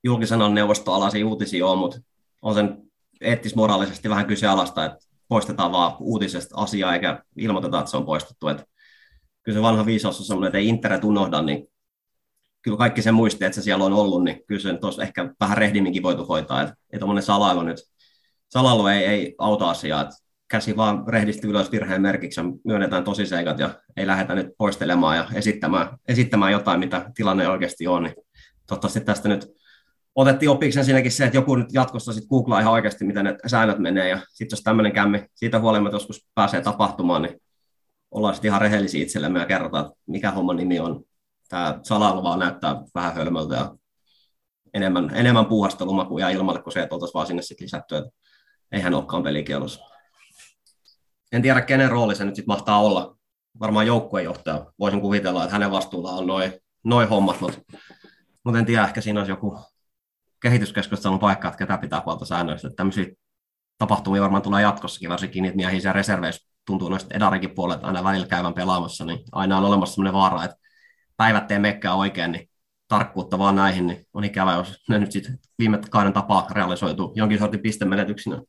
julkisen neuvostoalaisia uutisia on, mutta on sen eettis-moraalisesti vähän kyseenalaista, että poistetaan vaan uutisesta asiaa eikä ilmoiteta, että se on poistettu. Että kyllä se vanha viisaus on sellainen, että ei internet unohda, niin kyllä kaikki se muisti, että se siellä on ollut, niin kyllä se olisi ehkä vähän rehdimminkin voitu hoitaa. Että, että tuommoinen salailu nyt, salailu ei, ei auta asiaa, että käsi vaan rehdisti ylös virheen merkiksi ja myönnetään tosiseikat ja ei lähdetä nyt poistelemaan ja esittämään, esittämään jotain, mitä tilanne oikeasti on. Niin toivottavasti tästä nyt otettiin opiksi ensinnäkin se, että joku nyt jatkossa sitten googlaa ihan oikeasti, miten ne säännöt menee, ja sitten jos tämmöinen kämmi siitä huolimatta joskus pääsee tapahtumaan, niin ollaan sitten ihan rehellisiä itsellemme ja kerrotaan, että mikä homman nimi on. Tämä salailu vaan näyttää vähän hölmöltä ja enemmän, enemmän puuhastelumakuja ilmalle kuin se, että oltaisiin vaan sinne sitten lisätty, että eihän olekaan pelikielossa. En tiedä, kenen rooli se nyt sitten mahtaa olla. Varmaan joukkuejohtaja. Voisin kuvitella, että hänen vastuullaan on noin noi hommat, mutta, mutta en tiedä, ehkä siinä olisi joku kehityskeskustelun paikka, että ketä pitää puolta säännöistä. Että tämmöisiä tapahtumia varmaan tulee jatkossakin, varsinkin niitä miehiä siellä reserveissä tuntuu noista edarikin puolelta aina välillä käyvän pelaamassa, niin aina on olemassa sellainen vaara, että päivät ei mekkää oikein, niin tarkkuutta vaan näihin, niin on ikävä, jos ne nyt sitten viime kauden tapaa realisoituu jonkin sortin pistemenetyksinä.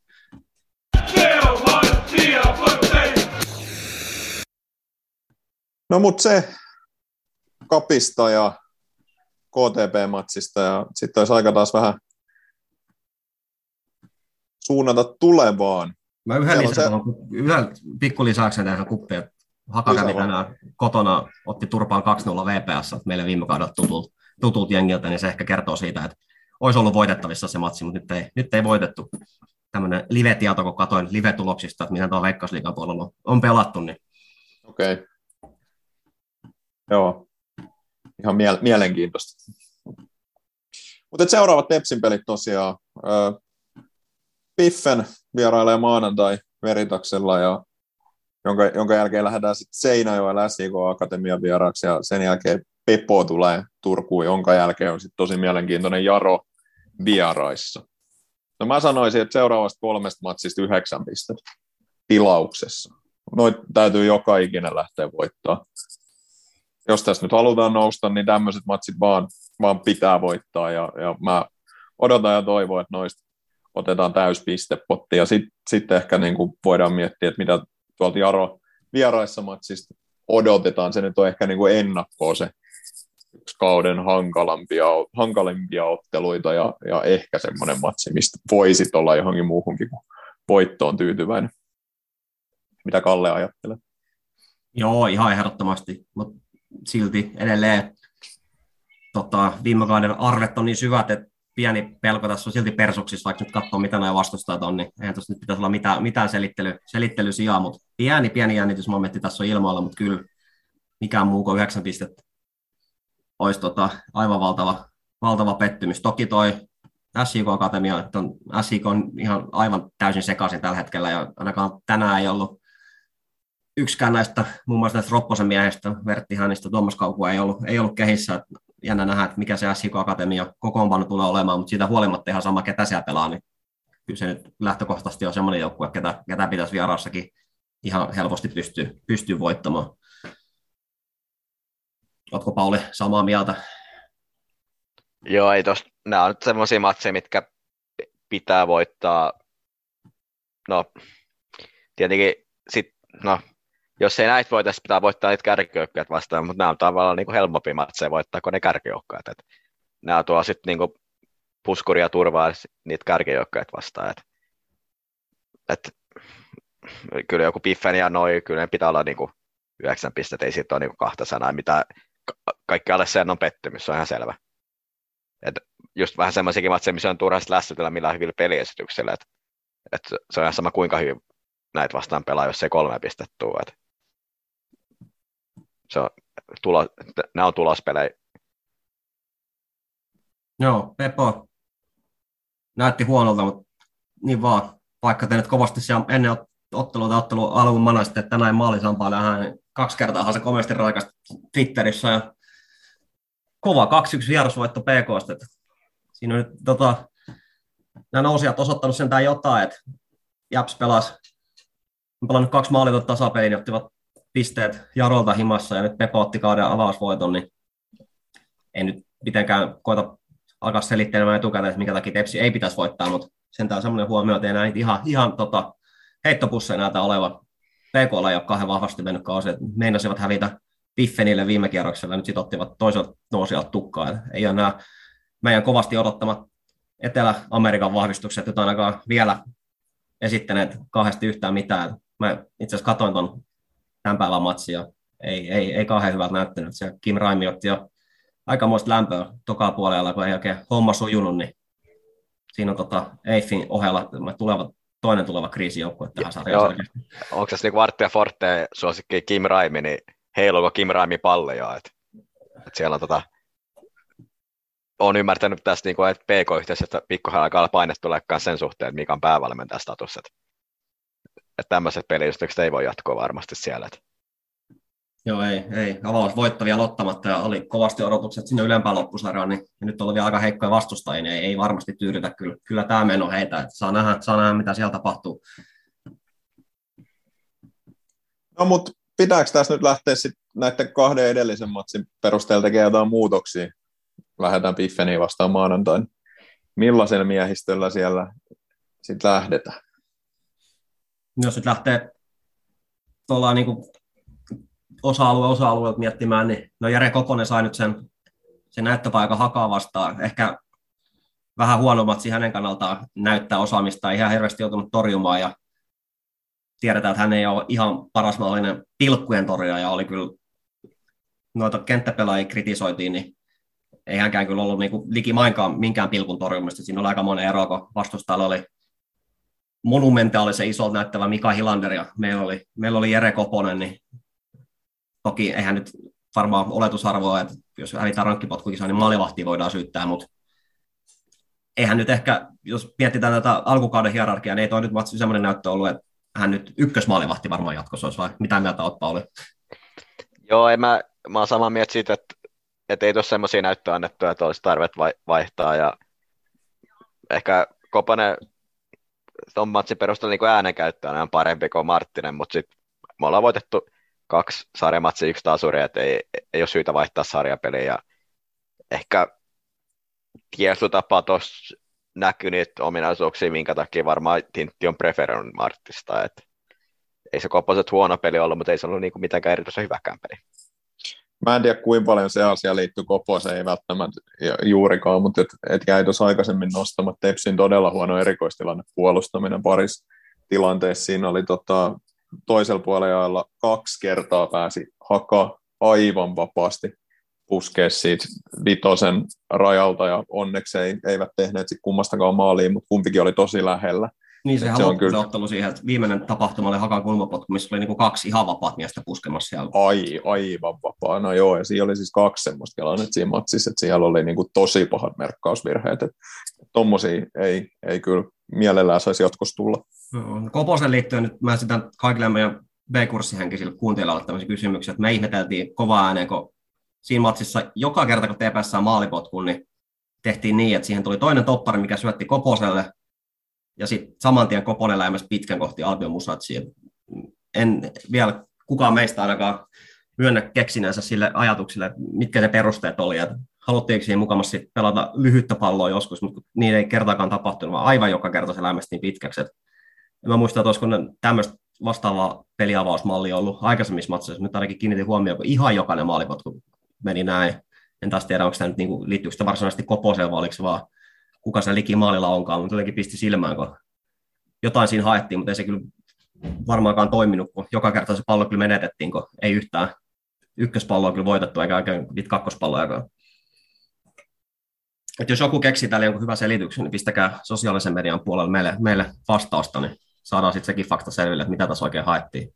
No mutta se kapista ja KTP-matsista ja sitten olisi aika taas vähän suunnata tulevaan. Mä yhden, lisän, se... yhden pikku lisäyksen tähän kuppiin, Haka kävi tänään kotona, otti turpaan 2-0 VPS, meille viime kaudella tutult, tutult jengiltä, niin se ehkä kertoo siitä, että olisi ollut voitettavissa se matsi, mutta nyt ei, nyt ei voitettu. Tämmöinen live-tieto, kun katsoin live-tuloksista, että miten tuo Veikkausliigan puolella on, on pelattu. Niin... Okei. Okay. Joo ihan mie- mielenkiintoista. Mutta seuraavat Tepsin pelit tosiaan. Piffen vierailee maanantai Veritaksella, ja jonka, jonka jälkeen lähdetään sitten Seinäjoen SIK Akatemian vieraaksi ja sen jälkeen Pepo tulee Turkuun, jonka jälkeen on sitten tosi mielenkiintoinen Jaro vieraissa. No mä sanoisin, että seuraavasta kolmesta matsista yhdeksän pistettä tilauksessa. Noit täytyy joka ikinen lähteä voittaa jos tässä nyt halutaan nousta, niin tämmöiset matsit vaan, vaan pitää voittaa, ja, ja mä odotan ja toivon, että noista otetaan täyspistepotti, ja sitten sit ehkä niin kuin voidaan miettiä, että mitä tuolta Jaro vieraissa matsista odotetaan, se nyt on ehkä niin kuin ennakkoa se yksi kauden hankalampia, hankalimpia otteluita, ja, ja ehkä semmoinen matsi, mistä voisit olla johonkin muuhunkin kuin voittoon tyytyväinen. Mitä Kalle ajattelee? Joo, ihan ehdottomasti, mutta silti edelleen tota, viime kauden arvet on niin syvät, että pieni pelko tässä on silti persuksissa, vaikka nyt katsoo, mitä nämä vastustajat on, niin eihän tuossa nyt pitäisi olla mitään, mitään selittely, selittely mutta pieni, pieni jännitysmomentti tässä on ilmoilla, mutta kyllä mikään muu kuin 9 pistettä olisi tota, aivan valtava, valtava pettymys. Toki toi SIK Akatemia, on, SIK on ihan aivan täysin sekaisin tällä hetkellä, ja ainakaan tänään ei ollut yksikään näistä, muun muassa näistä Ropposen miehistä, Vertti Hänistä, Tuomas Kaukua ei ollut, ei ollut kehissä. Jännä nähdä, että mikä se SIK Akatemia kokoonpano tulee olemaan, mutta siitä huolimatta ihan sama, ketä siellä pelaa, niin kyllä se nyt lähtökohtaisesti on semmoinen joukkue, ketä, ketä pitäisi vierassakin ihan helposti pystyä, pystyä voittamaan. Oletko Pauli samaa mieltä? Joo, ei tos, nämä on nyt semmoisia matseja, mitkä pitää voittaa. No, tietenkin sit, no, jos ei näitä voitaisi, pitää voittaa niitä kärkijoukkoja vastaan, mutta nämä on tavallaan niin helpompi matseja voittaa kuin ne kärkijoukkoja. Nämä tuo sitten niin puskuria turvaa niitä kärkijoukkoja vastaan. Et, et, kyllä joku Piffen ja noin, kyllä ne pitää olla niin kuin 9 pistettä, ei siitä ole niin kahta sanaa, mitä kaikki alle sen on pettymys, se on ihan selvä. Et just vähän semmoisiakin matseja, missä on turhasti lässytellä millään hyvillä peliesityksillä, että et se on ihan sama kuinka hyvin näitä vastaan pelaa, jos ei kolme pistettä tule. Et se on, tulo, nämä on tulospelejä. Joo, Pepo näytti huonolta, mutta niin vaan, vaikka te nyt kovasti siellä ennen ottelua ottelu alun manasitte, että näin maalisampaa hän kaksi kertaa se komeasti raikasti Twitterissä ja kova 2-1 vierasvoitto. Että siinä on nyt tota, nämä nousijat osoittanut sentään jotain, että Japs pelasi, on pelannut kaksi maalitonta tasapeliä, niin ottivat pisteet Jarolta himassa ja nyt Pepo otti kauden avausvoiton, niin ei nyt mitenkään koeta alkaa selittelemään etukäteen, että minkä takia Tepsi ei pitäisi voittaa, mutta sentään semmoinen huomio, että ei näitä ihan, ihan tota, heittopusseja näitä oleva. PK ei ole kahden vahvasti mennyt kausi, että meinasivat hävitä Piffenille viime kierroksella, nyt sitten ottivat toiselta nousijalta tukkaa. Et ei ole nämä meidän kovasti odottamat Etelä-Amerikan vahvistukset, joita ainakaan vielä esittäneet kahdesti yhtään mitään. Mä itse asiassa katsoin tuon tämän päivän matsia, ei, ei, ei kauhean hyvältä näyttänyt. Se Kim Raimi otti jo aikamoista lämpöä tokaa puolella, kun ei oikein homma sujunut, niin siinä on tota Eiffin ohella tulevat toinen tuleva kriisijoukkue tähän sarjaan. Onko tässä niin Vartti ja Forte suosikki Kim Raimi, niin heiluuko Kim Raimi palleja? Et, et siellä on tota, olen ymmärtänyt tästä, niin kuin, että PK-yhteisöstä pikkuhiljaa alkaa paine tulee sen suhteen, että mikä on päävalmentajan status. Että, että tämmöiset peliyhdistykset ei voi jatkoa varmasti siellä. Että. Joo, ei, ei. Avaus voittavia lottamatta ja oli kovasti odotukset sinne ylempään loppusarjaan, niin ja nyt oli vielä aika heikkoja vastustajia, niin ei, ei varmasti tyydytä kyllä, kyllä tämä meno heitä, että saa nähdä, saa nähdä, mitä siellä tapahtuu. No mutta pitääkö tässä nyt lähteä sit näiden kahden edellisen matsin perusteella tekemään jotain muutoksia? Lähdetään Piffeniin vastaan maanantain. Millaisella miehistöllä siellä sitten lähdetään? Jos nyt lähtee tuolla niin osa-alue osa-alueelta miettimään, niin no Jere Koponen sai nyt sen, sen näyttöpaikan hakaa vastaan. Ehkä vähän huonommat hänen kannaltaan näyttää osaamista, ei ihan hirveästi joutunut torjumaan ja tiedetään, että hän ei ole ihan paras mahdollinen pilkkujen torjuja ja oli kyllä noita kenttäpelaajia kritisoitiin, niin ei hänkään kyllä ollut niinku likimainkaan minkään pilkun torjumista. Siinä oli aika monen ero, kun vastustajalla oli monumentaalisen iso näyttävä Mika Hilander ja meillä oli, meillä oli Jere Koponen, niin toki eihän nyt varmaan oletusarvoa, että jos hävitään rankkipotkukisa, niin maalivahti voidaan syyttää, mutta eihän nyt ehkä, jos mietitään tätä alkukauden hierarkiaa, niin ei toi nyt matsi semmoinen näyttö ollut, että hän nyt ykkösmaalivahti varmaan jatkossa olisi, vai mitä mieltä olet, Pauli? Joo, en mä, mä oon samaa mieltä siitä, että, että ei tuossa semmoisia näyttöä annettu, että olisi tarve vaihtaa, ja ehkä Kopanen tuon matsin perusteella niin äänenkäyttäjänä on parempi kuin Marttinen, mutta sitten me ollaan voitettu kaksi sarjamatsia, yksi tasuri, että ei, ei ole syytä vaihtaa sarjapeliä. Ja ehkä kieltotapa tuossa näkyy niitä ominaisuuksia, minkä takia varmaan Tintti on preferoinut Marttista. Et ei se Koposet huono peli ollut, mutta ei se ollut niinku mitenkään erityisen hyväkään peli. Mä en tiedä, kuinka paljon se asia liittyy Koposeen, ei välttämättä juurikaan, mutta et, et jäi tuossa aikaisemmin nostamaan Tepsin todella huono erikoistilanne puolustaminen parissa tilanteessa. Siinä oli tota, toisella puolella kaksi kertaa pääsi haka aivan vapaasti puskea siitä vitosen rajalta ja onneksi ei, eivät tehneet sit kummastakaan maaliin, mutta kumpikin oli tosi lähellä. Niin sehän se on se kyllä- ottelu siihen, että viimeinen tapahtuma oli Hakan kulmapotku, missä oli niin kuin kaksi ihan vapaat miestä puskemassa siellä. Ai, aivan vapaana, joo, ja siinä oli siis kaksi semmoista kelannut siinä matsissa, että siellä oli niinku tosi pahat merkkausvirheet, että tommosia ei, ei kyllä mielellään saisi jatkossa tulla. Joo. Koposen liittyen nyt mä esitän kaikille meidän B-kurssihenkisille kuuntelijoille tämmöisiä kysymyksiä, että me ihmeteltiin kovaa ääneen, kun siinä matsissa joka kerta, kun TPS saa maalipotkun, niin tehtiin niin, että siihen tuli toinen toppari, mikä syötti Koposelle, ja sitten saman tien Koponen lähemmäs pitkän kohti Albion Musatsiin. En vielä kukaan meistä ainakaan myönnä keksineensä sille ajatuksille, että mitkä ne perusteet oli, että haluttiinko siihen mukamassa pelata lyhyttä palloa joskus, mutta niin ei kertaakaan tapahtunut, vaan aivan joka kerta se lämmästiin pitkäksi. Et en mä muista, että olisiko tämmöistä vastaavaa peliavausmallia ollut aikaisemmissa matseissa, nyt ainakin kiinnitin huomioon, kun ihan jokainen maalipotku meni näin. En taas tiedä, onko tämä nyt niinku, liittyykö sitä varsinaisesti Koposeen se vaan kuka se liki maalilla onkaan, mutta jotenkin pisti silmään, kun jotain siinä haettiin, mutta ei se kyllä varmaankaan toiminut, kun joka kerta se pallo kyllä menetettiin, kun ei yhtään ykköspalloa kyllä voitettu, eikä oikein niitä kakkospallojakaan. Et jos joku keksii täällä jonkun hyvän selityksen, niin pistäkää sosiaalisen median puolella meille, meille vastausta, niin saadaan sitten sekin fakta selville, että mitä tässä oikein haettiin.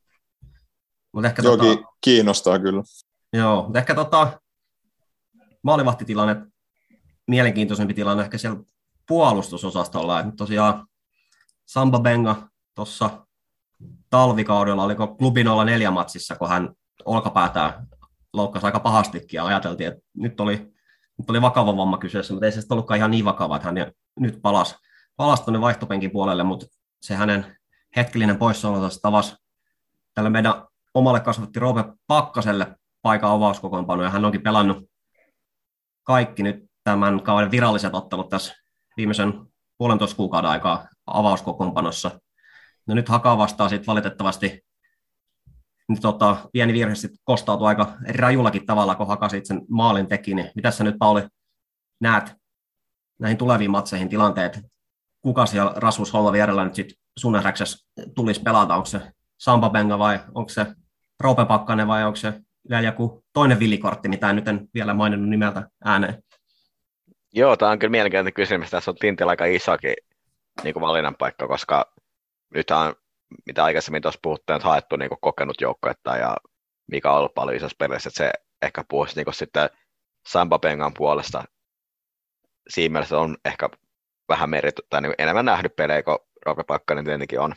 Mutta ehkä, Joo, tota, ki- kiinnostaa kyllä. joo, mutta ehkä tota, maalivahtitilanne, mielenkiintoisempi tilanne ehkä siellä puolustusosastolla. Et nyt tosiaan Samba Benga tuossa talvikaudella, oliko klubi 04 matsissa, kun hän olkapäätään loukkasi aika pahastikin ja ajateltiin, että nyt oli, nyt oli vakava vamma kyseessä, mutta ei se ollutkaan ihan niin vakava, että hän nyt palasi, palasi tuonne vaihtopenkin puolelle, mutta se hänen hetkellinen poissaolonsa tavasi tälle meidän omalle kasvatti Roope Pakkaselle paikan avauskokoonpano, ja hän onkin pelannut kaikki nyt tämän kauden viralliset ottelut tässä viimeisen puolentoista kuukauden aikaa avauskokoonpanossa. No nyt Haka vastaa sitten valitettavasti nyt tota, pieni virhe sitten kostautui aika rajullakin tavalla, kun Haka sen maalin teki. Niin mitä sä nyt, Pauli, näet näihin tuleviin matseihin tilanteet? Kuka siellä Rasmus Holla vierellä nyt sitten sun tulisi pelata? Onko se Sampa Benga vai onko se Roope Pakkanen vai onko se vielä joku toinen villikortti, mitä nyt en vielä maininnut nimeltä ääneen? Joo, tämä on kyllä mielenkiintoinen kysymys. Tässä on Tintillä aika isokin niin kuin valinnan paikka, koska nyt on, mitä aikaisemmin tuossa puhuttiin, että haettu niin kuin kokenut joukkuetta ja mikä on ollut paljon isossa pelissä, että se ehkä puhuisi niin kuin sitten Samba Pengan puolesta. Siinä mielessä on ehkä vähän merity, tai niin enemmän nähty pelejä kuin Roope Pakkanen tietenkin on.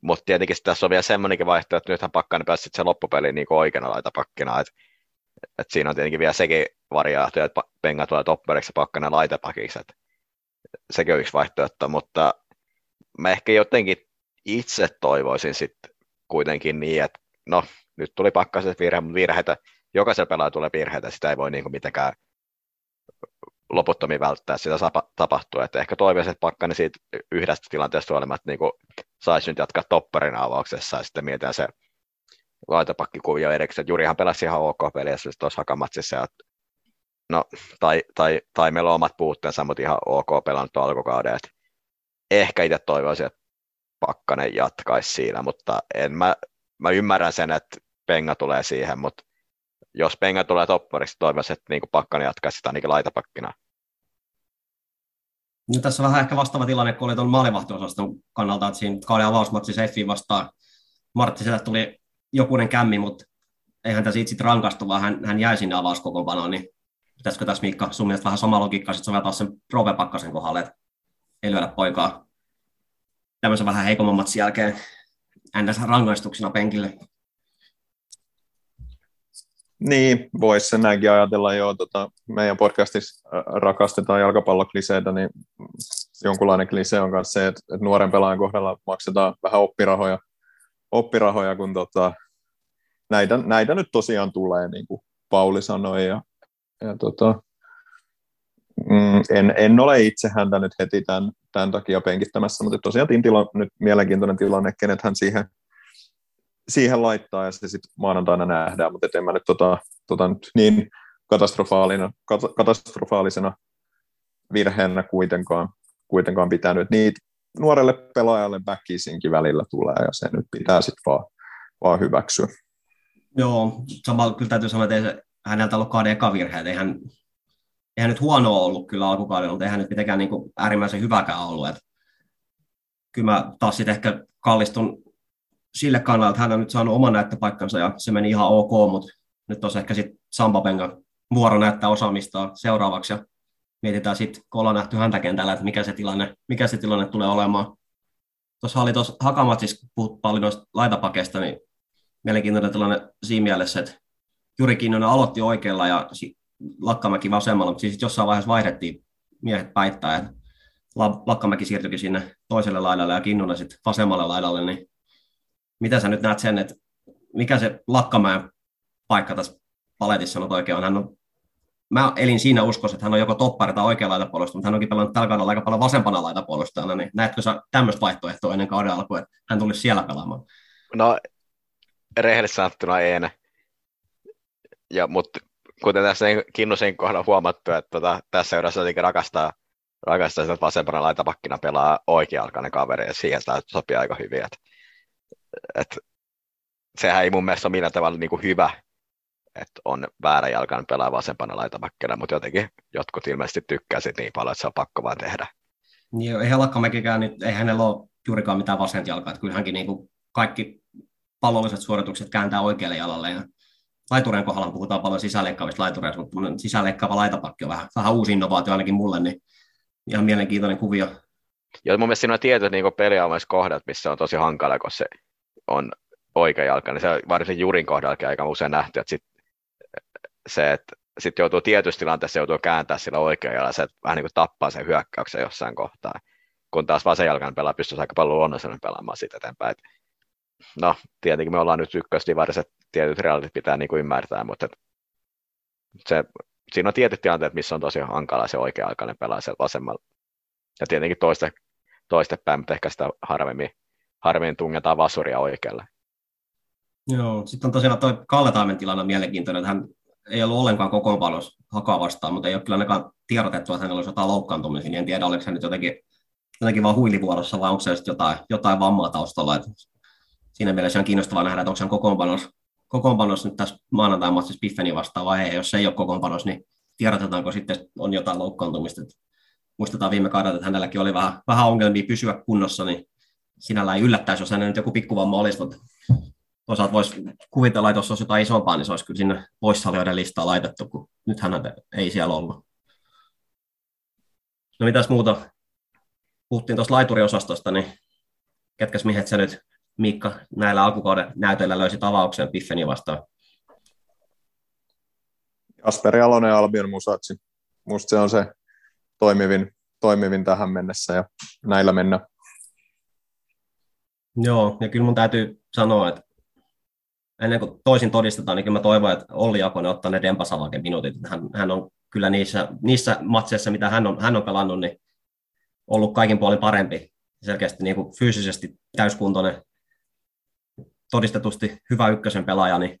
Mutta tietenkin tässä on vielä semmoinenkin vaihtoehto, että nythän Pakkanen pääsi sitten se loppupeli niin oikeana laitapakkina, että et siinä on tietenkin vielä sekin variaatio, että Penga tulee topperiksi ja Pakkanen laitapakiksi, että sekin on yksi vaihtoehto, mutta mä ehkä jotenkin itse toivoisin sitten kuitenkin niin, että no nyt tuli Pakkasen virhe, mutta virheitä, jokaisella pelaaja tulee virheitä, sitä ei voi niin mitenkään loputtomiin välttää, sitä tapahtuu, että ehkä toivoisin, että Pakkanen siitä yhdestä tilanteesta huolimatta niin saisi nyt jatkaa topparin avauksessa ja sitten mietitään se laitapakkikuvio erikseen, Jurihan pelasi ihan ok peliä tuossa hakamatsissa, ja no, tai, tai, tai meillä on omat puutteensa, mutta ihan ok pelannut alkukauden, että ehkä itse toivoisin, että Pakkanen jatkaisi siinä, mutta en mä, mä ymmärrän sen, että Penga tulee siihen, mutta jos Penga tulee toppariksi, toivoisin, että niin Pakkanen jatkaisi sitä ainakin laitapakkina. No, tässä on vähän ehkä vastaava tilanne, kun oli tuon maalivahtiosaston kannalta, että siinä kauden avausmatsi Seffi vastaan Marttiselle tuli jokunen kämmi, mutta eihän tässä itse rankastu, vaan hän, hän jäi sinne avauskokoonpanoon, niin pitäisikö tässä Miikka sun mielestä vähän sama logiikka sitten soveltaa sen Rove Pakkasen kohdalle, että ei lyödä poikaa tämmöisen vähän heikomman matsin jälkeen ns. rangaistuksena penkille. Niin, voisi sen näinkin ajatella jo. Tota, meidän podcastissa äh, rakastetaan jalkapallokliseitä, niin jonkunlainen klise on myös se, että, että nuoren pelaajan kohdalla maksetaan vähän oppirahoja, oppirahoja kun tota, näitä, näitä nyt tosiaan tulee, niin kuin Pauli sanoi. Ja, ja tota, mm, en, en ole itse häntä nyt heti tämän, tämän takia penkittämässä, mutta tosiaan Tintila on nyt mielenkiintoinen tilanne, kenet hän siihen siihen laittaa ja se sitten maanantaina nähdään, mutta en mä nyt, tota, tota nyt niin katastrofaalina, katastrofaalisena virheenä kuitenkaan, kuitenkaan pitänyt. Niitä nuorelle pelaajalle väkisinkin välillä tulee ja se nyt pitää sitten vaan, vaan hyväksyä. Joo, samalla kyllä täytyy sanoa, että ei se häneltä ollut kauden eka virhe, että eihän, eihän nyt huonoa ollut kyllä alkukaudella, mutta eihän nyt mitenkään niin kuin äärimmäisen hyväkään ollut. Että kyllä mä taas sitten ehkä kallistun sille kannalle, että hän on nyt saanut oman näyttöpaikkansa ja se meni ihan ok, mutta nyt olisi ehkä sitten Sampapengan vuoro näyttää osaamista seuraavaksi ja mietitään sitten, kun ollaan nähty häntä kentällä, että mikä se tilanne, mikä se tilanne tulee olemaan. Tuossa oli tuossa Hakamatsissa, puhut paljon noista laitapakeista, niin mielenkiintoinen tilanne siinä mielessä, että Juri Kinnunen aloitti oikealla ja Lakkamäki vasemmalla, mutta siis jossain vaiheessa vaihdettiin miehet päittää, että Lakkamäki siirtyikin sinne toiselle laidalle ja Kinnunen sitten vasemmalle laidalle, niin mitä sä nyt näet sen, että mikä se Lakkamäen paikka tässä paletissa on oikein on? Hän on mä elin siinä uskossa, että hän on joko toppari tai oikea laitapuolustaja, mutta hän onkin pelannut tällä kaudella aika paljon vasempana laitapuolustajana, niin näetkö sä tämmöistä vaihtoehtoa ennen kauden alkua, että hän tulisi siellä pelaamaan? No, rehellisesti sanottuna ei Ja, mutta kuten tässä Kinnusen kohdalla huomattu, että tota, tässä jotenkin rakastaa, rakastaa sitä, vasempana laitapakkina pelaa oikea-alkainen kaveri, ja siihen sitä sopii aika hyvin. Että, että sehän ei mun mielestä ole millään tavalla niin kuin hyvä että on väärä jalkan pelaa vasempana laitapakkina, mutta jotenkin jotkut ilmeisesti tykkäsit niin paljon, että se on pakko vaan tehdä. Joo, eihän Lakkamäkikään, niin ei hänellä ole juurikaan mitään vasenta jalkaa, että kyllä hänkin niin kuin kaikki pallolliset suoritukset kääntää oikealle jalalle ja laitureen kohdalla puhutaan paljon sisäleikkaavista laitureista, mutta sisäleikkaava laitapakki on vähän, vähän uusi innovaatio ainakin mulle, niin ihan mielenkiintoinen kuvio. Joo, mun mielestä siinä on tietyt niin kohdat, missä on tosi hankala, kun se on oikea jalka, niin se on varsin Jurin kohdallakin aika usein nähty, että sit se, että sitten joutuu tietysti tilanteessa joutuu kääntää sillä oikealla, se vähän niin kuin tappaa sen hyökkäyksen jossain kohtaa, kun taas vasenjalkan pelaa pystyisi aika paljon luonnollisemmin pelaamaan siitä eteenpäin. No, tietenkin me ollaan nyt ykkösdivarissa, tietyt reaalit pitää niin kuin ymmärtää, mutta se, siinä on tietyt tilanteet, missä on tosi hankala se oikea-aikainen pelaa siellä vasemmalla. Ja tietenkin toiste, toiste päin, mutta ehkä sitä harvemmin, harvemmin tungetaan vasuria oikealle. Joo, sitten on tosiaan tuo Kalle Taimen tilanne mielenkiintoinen, että hän ei ollut ollenkaan kokoonpanossa hakaa vastaan, mutta ei ole kyllä ainakaan tiedotettu, että hänellä olisi jotain loukkaantumisia, niin en tiedä, oliko hän nyt jotenkin, jotenkin vaan huilivuorossa vai onko se jotain, jotain vammaa taustalla. Että siinä mielessä on kiinnostavaa nähdä, että onko hän kokoonpanossa, kokoonpanossa nyt tässä maanantai-matsissa Piffeni vastaan vai ei. Jos se ei ole kokoonpanossa, niin tiedotetaanko sitten, on jotain loukkaantumista. Muistetaan viime kaudella, että hänelläkin oli vähän, vähän ongelmia pysyä kunnossa, niin sinällä ei yllättäisi, jos hänellä nyt joku pikkuvamma olisi, mutta toisaalta voisi kuvitella, että jos olisi jotain isompaa, niin se olisi kyllä sinne poissaolijoiden listaa laitettu, kun nythän ei siellä ollut. No mitäs muuta? Puhuttiin tuosta laituriosastosta, niin ketkäs miehet sä nyt, Mikka, näillä alkukauden näytöillä löysi avauksen Piffeni vastaan? Asperi Alonen ja Albion Musatsi. Musta se on se toimivin, toimivin tähän mennessä ja näillä mennä. Joo, ja kyllä mun täytyy sanoa, että ennen kuin toisin todistetaan, niin kyllä mä toivon, että Olli Jakonen ottaa ne Dempasavaken minuutit. Hän, hän on kyllä niissä, niissä matseissa, mitä hän on, hän on pelannut, niin ollut kaikin puolin parempi. Selkeästi niin kuin fyysisesti täyskuntoinen, todistetusti hyvä ykkösen pelaaja, niin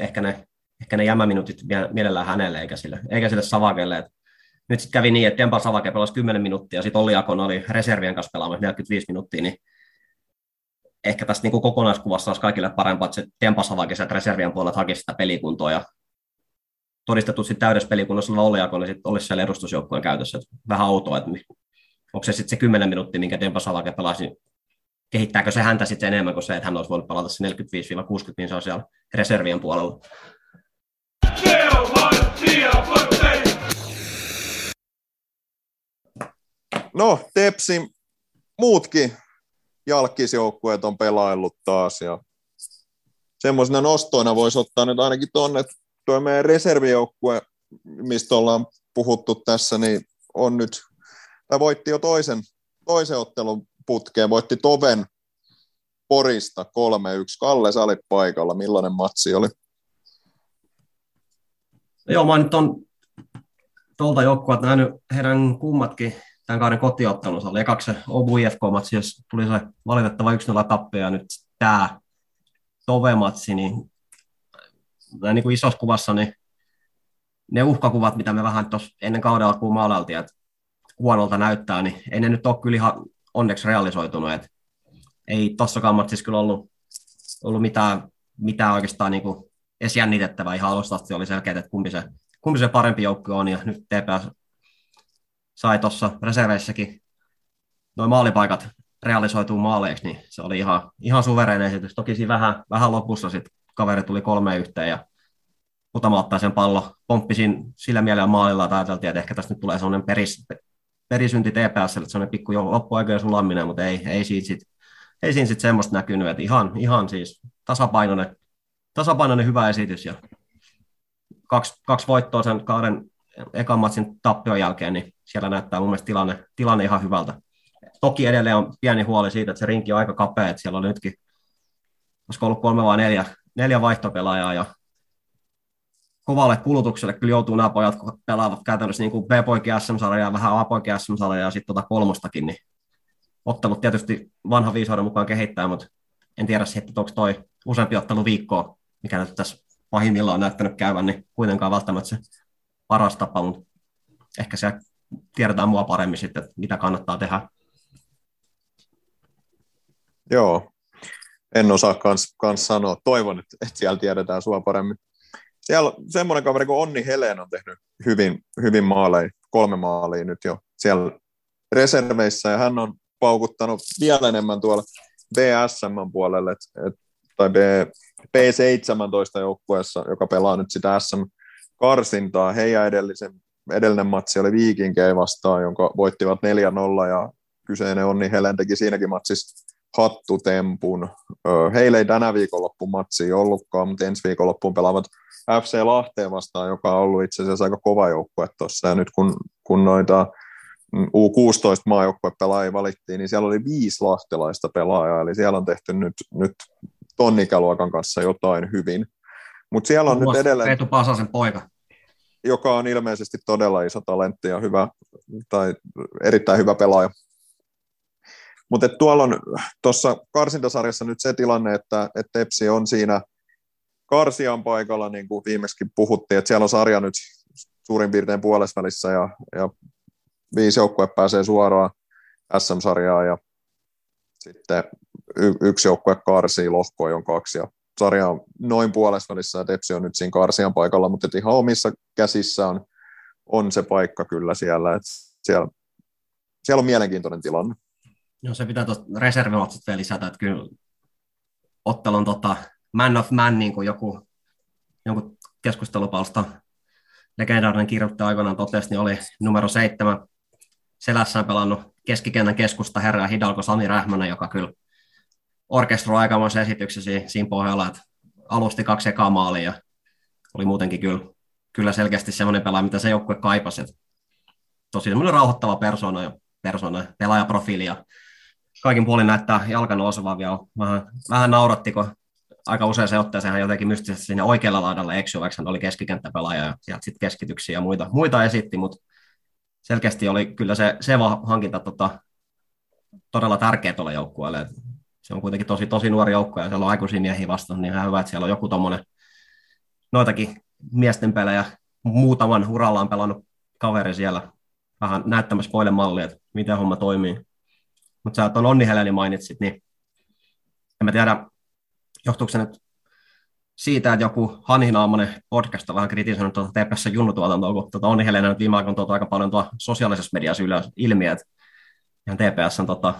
ehkä ne, ehkä ne jämäminuutit mielellään hänelle, eikä sille, eikä sille Savakelle. Et nyt sitten kävi niin, että Dempa Savake pelasi 10 minuuttia, sitten Olli Jakonen oli reservien kanssa pelaamassa 45 minuuttia, niin ehkä tästä niin kokonaiskuvassa olisi kaikille parempaa, että se tempasavakin sieltä reservien puolelta hakisi sitä pelikuntoa ja todistetusti täydessä pelikunnossa oleva Olli niin sitten olisi siellä edustusjoukkueen käytössä. Että vähän outoa, että onko se sitten se 10 minuuttia, minkä Dempasavake pelasi, kehittääkö se häntä sitten enemmän kuin se, että hän olisi voinut pelata se 45-60, niin se on siellä reservien puolella. No, Tepsi muutkin jalkisjoukkueet on pelaillut taas ja semmoisena nostoina voisi ottaa nyt ainakin tuonne, että tuo meidän reservijoukkue, mistä ollaan puhuttu tässä, niin on nyt, tai voitti jo toisen, toisen ottelun putkeen, voitti Toven Porista 3-1. Kalle, sä olit paikalla. Millainen matsi oli? Joo, mä nyt on tuolta joukkueelta nähnyt heidän kummatkin tämän kauden kotiottelunsa. Oli ekaksi Obu IFK-matsi, jos tuli se valitettava 1-0 tappio, ja nyt tämä Tove-matsi, niin, niin kuin isossa kuvassa, niin ne uhkakuvat, mitä me vähän tuossa ennen kauden alkuun maalailtiin, että huonolta näyttää, niin ei ne nyt ole kyllä ihan onneksi realisoitunut. Että ei tossakaan matsissa kyllä ollut, ollut mitään, mitään oikeastaan niin kuin edes jännitettävää. Ihan alusta asti oli selkeä, että kumpi se, kumpi se parempi joukkue on, ja nyt TPS sai tuossa reserveissäkin noin maalipaikat realisoituu maaleiksi, niin se oli ihan, ihan suvereinen esitys. Toki siinä vähän, vähän lopussa sitten kaveri tuli kolme yhteen ja Utama ottaa sen pallo, pomppisin sillä mielellä maalilla, että ajateltiin, että ehkä tästä nyt tulee sellainen peris, perisynti TPS, että sellainen pikku jo loppuaikojen sulaminen, mutta ei, ei siitä sit, ei semmoista näkynyt, että ihan, ihan siis tasapainoinen, tasapainoinen hyvä esitys ja kaksi, kaksi voittoa sen kahden ekan matsin tappion jälkeen, niin siellä näyttää mun mielestä tilanne, tilanne ihan hyvältä. Toki edelleen on pieni huoli siitä, että se rinki on aika kapea, että siellä on nytkin, olisiko ollut kolme vai neljä, neljä vaihtopelaajaa ja kovalle kulutukselle kyllä joutuu nämä pojat, kun pelaavat käytännössä niin kuin B-poikin SM-sarjaa, vähän A-poikin SM-sarjaa ja sitten tota kolmostakin, niin ottelut tietysti vanha viisauden mukaan kehittää, mutta en tiedä sitten, onko toi useampi ottelu viikkoa, mikä nyt tässä pahimmillaan on näyttänyt käyvän, niin kuitenkaan välttämättä se paras tapa, mutta ehkä se tiedetään mua paremmin sitten, että mitä kannattaa tehdä. Joo, en osaa kans, kans sanoa. Toivon, että, että siellä tiedetään sua paremmin. Siellä semmoinen kaveri kuin Onni Helen on tehnyt hyvin, hyvin maaleja, kolme maalia nyt jo siellä reserveissä, ja hän on paukuttanut vielä enemmän tuolla BSM puolelle, et, et, tai B, B17 joukkueessa, joka pelaa nyt sitä SM-karsintaa. Heidän edellisen, edellinen matsi oli Viikinkei vastaan, jonka voittivat 4-0, ja kyseinen Onni Helen teki siinäkin matsissa hattutempun. Heillä ei tänä viikonloppuun matsi ollutkaan, mutta ensi viikonloppuun pelaavat FC Lahteen vastaan, joka on ollut itse asiassa aika kova joukkue tuossa. Ja nyt kun, kun noita U16 maajoukkuepelaajia valittiin, niin siellä oli viisi lahtelaista pelaajaa, eli siellä on tehty nyt, nyt tonnikäluokan kanssa jotain hyvin. Mutta siellä on Muassa nyt edelleen... Eetu Pasasen poika. Joka on ilmeisesti todella iso talentti ja hyvä, tai erittäin hyvä pelaaja. Mutta tuolla on tuossa karsintasarjassa nyt se tilanne, että, että Tepsi on siinä Karsian paikalla, niin kuin viimeksi puhuttiin, että siellä on sarja nyt suurin piirtein puolesvälissä ja, ja viisi joukkue pääsee suoraan SM-sarjaan ja sitten y- yksi joukkue karsii lohkoa, jonka kaksi ja sarja on noin puolesvälissä ja Tepsi on nyt siinä Karsian paikalla, mutta ihan omissa käsissä on, on se paikka kyllä siellä, että siellä, siellä on mielenkiintoinen tilanne. Joo, se pitää tuosta reservimatsista vielä lisätä, että kyllä ottelun tota, man of man, niin kuin joku, jonkun keskustelupalsta legendaarinen kirjoittaja aikoinaan totesi, niin oli numero seitsemän selässään pelannut keskikentän keskusta herra Hidalgo Sami Rähmänen, joka kyllä orkestroi aikamoisen esityksen siinä pohjalla, että alusti kaksi ekaa maalia ja oli muutenkin kyllä, kyllä selkeästi semmoinen pelaaja, mitä se joukkue kaipasi. Tosi semmoinen rauhoittava persona ja persona, pelaajaprofiili ja kaikin puolin näyttää jalkan osuvaa vielä. Vähän, vähän nauratti, kun aika usein se ottaa sehän jotenkin mystisesti sinne oikealla laidalla eksy, vaikka hän oli keskikenttäpelaaja ja sieltä sitten keskityksiä ja muita, muita esitti, mutta selkeästi oli kyllä se, se hankinta tota, todella tärkeä tuolle joukkueelle. Se on kuitenkin tosi, tosi nuori joukkue ja siellä on aikuisia miehiä vastaan, niin ihan hyvä, että siellä on joku tuommoinen noitakin miesten pelejä muutaman urallaan pelannut kaveri siellä vähän näyttämässä poille mallia, että miten homma toimii. Mutta sä tuon Onni Heleni mainitsit, niin en mä tiedä, johtuuko se nyt siitä, että joku Hani Naamonen podcast on vähän kritisoinut tuota TPS junnutuotantoa, kun tuota Onni Helena nyt viime aikoina aika paljon tuo sosiaalisessa mediassa ylös ilmi, että ihan TPSn, tota,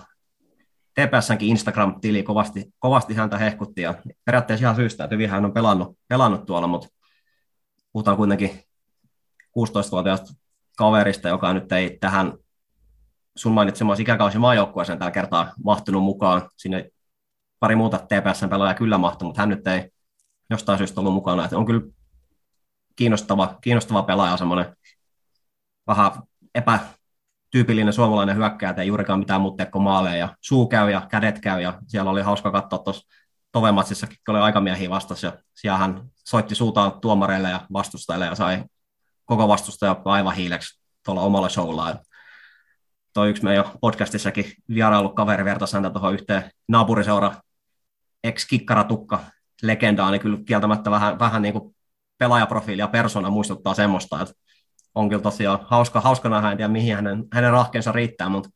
TPSnkin Instagram-tili kovasti, kovasti häntä hehkutti ja periaatteessa ihan syystä, että hyvin hän on pelannut, pelannut tuolla, mutta puhutaan kuitenkin 16-vuotiaasta kaverista, joka nyt ei tähän sun mainitsemasi ikäkausi maajoukkueeseen tällä kertaa mahtunut mukaan. Sinne pari muuta TPSn pelaajaa kyllä mahtui, mutta hän nyt ei jostain syystä ollut mukana. Että on kyllä kiinnostava, kiinnostava pelaaja, semmoinen vähän epätyypillinen suomalainen hyökkääjä, ei juurikaan mitään muuta kuin maaleja ja suu käy ja kädet käy ja siellä oli hauska katsoa tuossa Tovematsissakin, kun oli aikamiehiä vastassa ja siellä hän soitti suutaan tuomareille ja vastustajille ja sai koko vastustaja aivan hiileksi tuolla omalla showllaan. Toi yksi meidän podcastissakin vierailu kaveri vertaisi häntä tuohon yhteen naapuriseura ex-kikkaratukka legendaa, niin kyllä kieltämättä vähän, vähän niin kuin pelaajaprofiili ja persona muistuttaa semmoista, että on kyllä tosiaan hauska, hauska nähdä, en tiedä mihin hänen, hänen rahkeensa riittää, mutta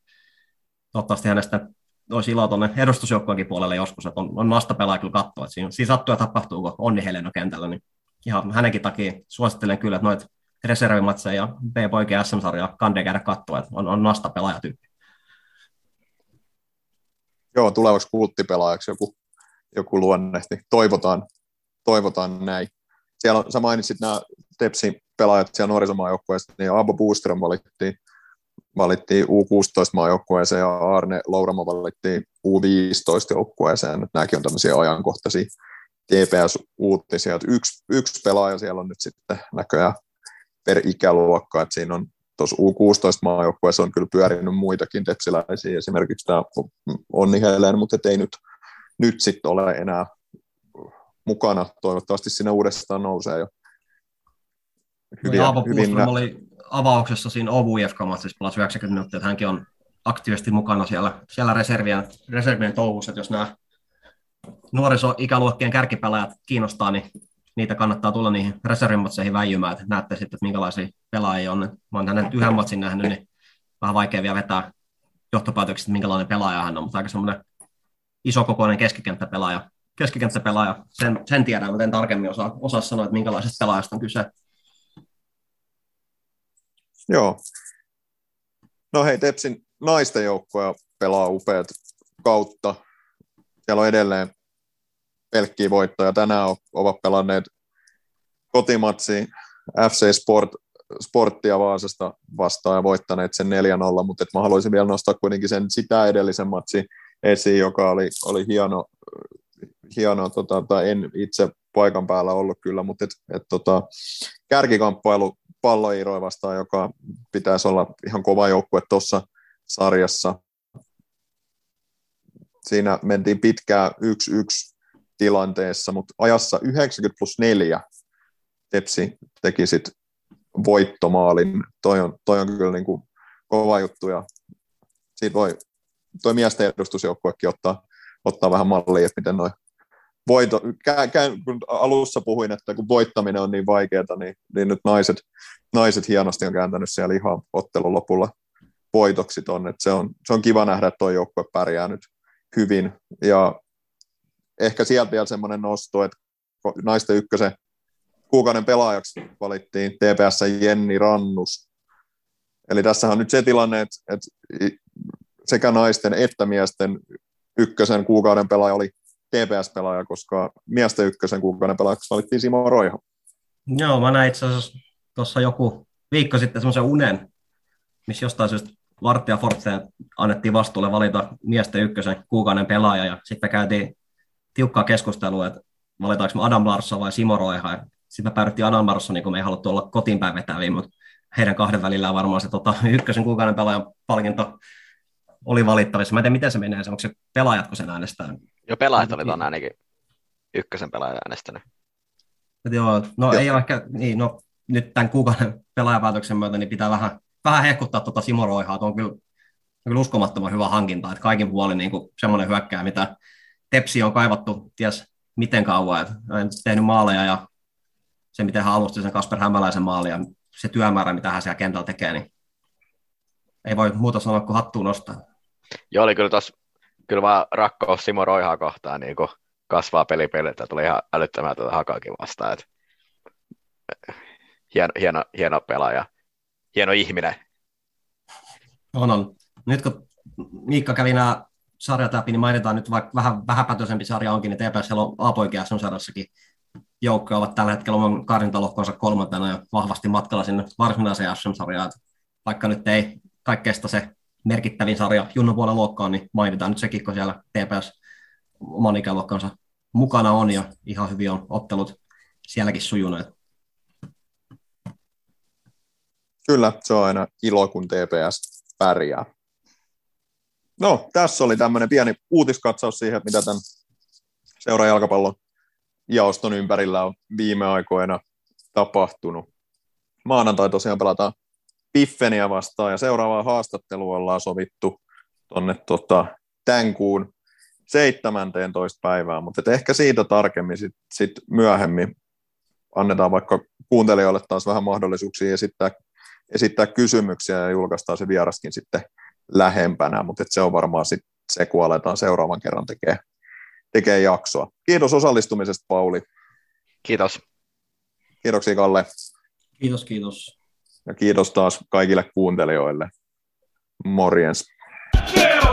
toivottavasti hänestä olisi ilo tuonne edustusjoukkojenkin puolelle joskus, että on, on nasta pelaa kyllä katsoa, että siinä, siinä sattuu ja tapahtuu, kun onni Heleno kentällä, niin ihan hänenkin takia suosittelen kyllä, että noita reservimatseja ja B-poikien SM-sarjaa kandee käydä katsoa, että on, on nasta pelaajatyyppi. Joo, tulevaksi kulttipelaajaksi joku, joku luonnehti. Toivotaan, toivotaan näin. Siellä on, sä mainitsit nämä Tepsin pelaajat siellä nuorisomaajoukkueessa, niin Abo Booström valittiin, valittiin U16-maajoukkueeseen ja Arne Louramo valittiin U15-joukkueeseen. Nämäkin on tämmöisiä ajankohtaisia TPS-uutisia, yksi, yksi pelaaja siellä on nyt sitten näköjään per ikäluokka, että siinä on tuossa U16-maajoukkueessa on kyllä pyörinyt muitakin tepsiläisiä, esimerkiksi tämä Onni Helen, mutta ei nyt, nyt sitten ole enää mukana. Toivottavasti sinne uudestaan nousee jo hyviä, Aavo hyvin nä- oli avauksessa siinä Ovu IFK-matsissa pelasi 90 minuuttia, että hänkin on aktiivisesti mukana siellä, siellä reservien, reservien touhussa, että jos nämä nuorisoikäluokkien kärkipelaajat kiinnostaa, niin niitä kannattaa tulla niihin reservimatseihin väijymään, että näette sitten, että minkälaisia pelaajia on. Mä oon hänen yhden matsin nähnyt, niin vähän vaikea vielä vetää johtopäätöksiä, että minkälainen pelaaja hän on, mutta aika semmoinen isokokoinen keskikenttäpelaaja. Keskikenttäpelaaja, sen, sen tiedän, mutta en tarkemmin osaa, osaa sanoa, että minkälaisesta pelaajasta on kyse. Joo. No hei, Tepsin naisten joukkoja pelaa upeat kautta. Siellä on edelleen pelkkiä voittoja. Tänään ovat pelanneet kotimatsi FC Sport, Sporttia Vaasasta vastaan ja voittaneet sen 4-0, mutta mä haluaisin vielä nostaa kuitenkin sen sitä edellisen matsi esiin, joka oli, oli hieno, hieno tota, tai en itse paikan päällä ollut kyllä, mutta et, et, tota, kärkikamppailu palloiroja vastaan, joka pitäisi olla ihan kova joukkue tuossa sarjassa. Siinä mentiin pitkään 1-1 tilanteessa, mutta ajassa 90 plus 4 Tepsi teki sitten voittomaalin. Toi on, toi on kyllä niin kuin kova juttu ja siitä voi toi miesten edustusjoukkuekin ottaa, ottaa vähän mallia, että miten noin voito, kä, kun alussa puhuin, että kun voittaminen on niin vaikeaa, niin, niin nyt naiset, naiset hienosti on kääntänyt siellä ihan ottelun lopulla voitoksi että se on, se on kiva nähdä, että tuo joukkue pärjää nyt hyvin, ja ehkä sieltä vielä semmoinen nosto, että naisten ykkösen kuukauden pelaajaksi valittiin TPS Jenni Rannus. Eli tässä on nyt se tilanne, että, että sekä naisten että miesten ykkösen kuukauden pelaaja oli TPS-pelaaja, koska miesten ykkösen kuukauden pelaajaksi valittiin Simo Roiho. Joo, mä näin itse asiassa tuossa joku viikko sitten semmoisen unen, missä jostain syystä Varttia Fortseen annettiin vastuulle valita miesten ykkösen kuukauden pelaaja, ja sitten käytiin tiukkaa keskustelua, että valitaanko me Adam Larsson vai Simo Roiha. Sitten me päädyttiin Adam Larsson, niin kun me ei haluttu olla kotiin päin vetäviä, mutta heidän kahden välillä varmaan se tota, ykkösen kuukauden pelaajan palkinto oli valittavissa. Mä en tiedä, miten se menee, onko se pelaajat, kun sen äänestää. Jo pelaajat oli tuon ainakin ykkösen pelaajan äänestänyt. Et joo, no joo. ei ole ehkä, niin, no nyt tämän kuukauden pelaajapäätöksen myötä niin pitää vähän, vähän hehkuttaa tuota Simo Roihaa, on kyllä, kyllä uskomattoman hyvä hankinta, että kaikin puolin niin semmoinen hyökkää, mitä Tepsi on kaivattu ties miten kauan, että on tehnyt maaleja ja se, miten hän alusti sen Kasper Hämäläisen maali ja se työmäärä, mitä hän siellä kentällä tekee, niin ei voi muuta sanoa kuin hattuun nostaa. Joo, oli kyllä tos, kyllä vaan rakkaus Simo Roihaa kohtaan niin kuin kasvaa pelipeliltä, tuli ihan älyttömää tuota hakaakin vastaan, että hieno, hieno, hieno pelaaja, hieno ihminen. On, on. Nyt kun Miikka kävi nämä sarjat läpi, niin mainitaan nyt vaikka vähän vähäpätöisempi sarja onkin, niin TPS on A-poikia sarjassakin joukkoja ovat tällä hetkellä oman karsintalohkonsa kolmantena ja vahvasti matkalla sinne varsinaiseen SM-sarjaan. Vaikka nyt ei kaikkeesta se merkittävin sarja Junnon puolen luokkaan, niin mainitaan nyt sekin, kun siellä TPS oman ikäluokkansa mukana on ja ihan hyvin on ottelut sielläkin sujuneet. Kyllä, se on aina ilo, kun TPS pärjää. No, tässä oli tämmöinen pieni uutiskatsaus siihen, mitä tämän seuran jalkapallon jaoston ympärillä on viime aikoina tapahtunut. Maanantai tosiaan pelataan Piffeniä vastaan ja seuraavaa haastattelua ollaan sovittu tuonne tota, tämän kuun 17. päivään, mutta ehkä siitä tarkemmin sit, sit myöhemmin annetaan vaikka kuuntelijoille taas vähän mahdollisuuksia esittää, esittää kysymyksiä ja julkaistaan se vieraskin sitten lähempänä, mutta se on varmaan sit se, kun aletaan seuraavan kerran tekemään tekee jaksoa. Kiitos osallistumisesta, Pauli. Kiitos. Kiitoksia Kalle Kiitos, kiitos. Ja kiitos taas kaikille kuuntelijoille. Morjens. Zero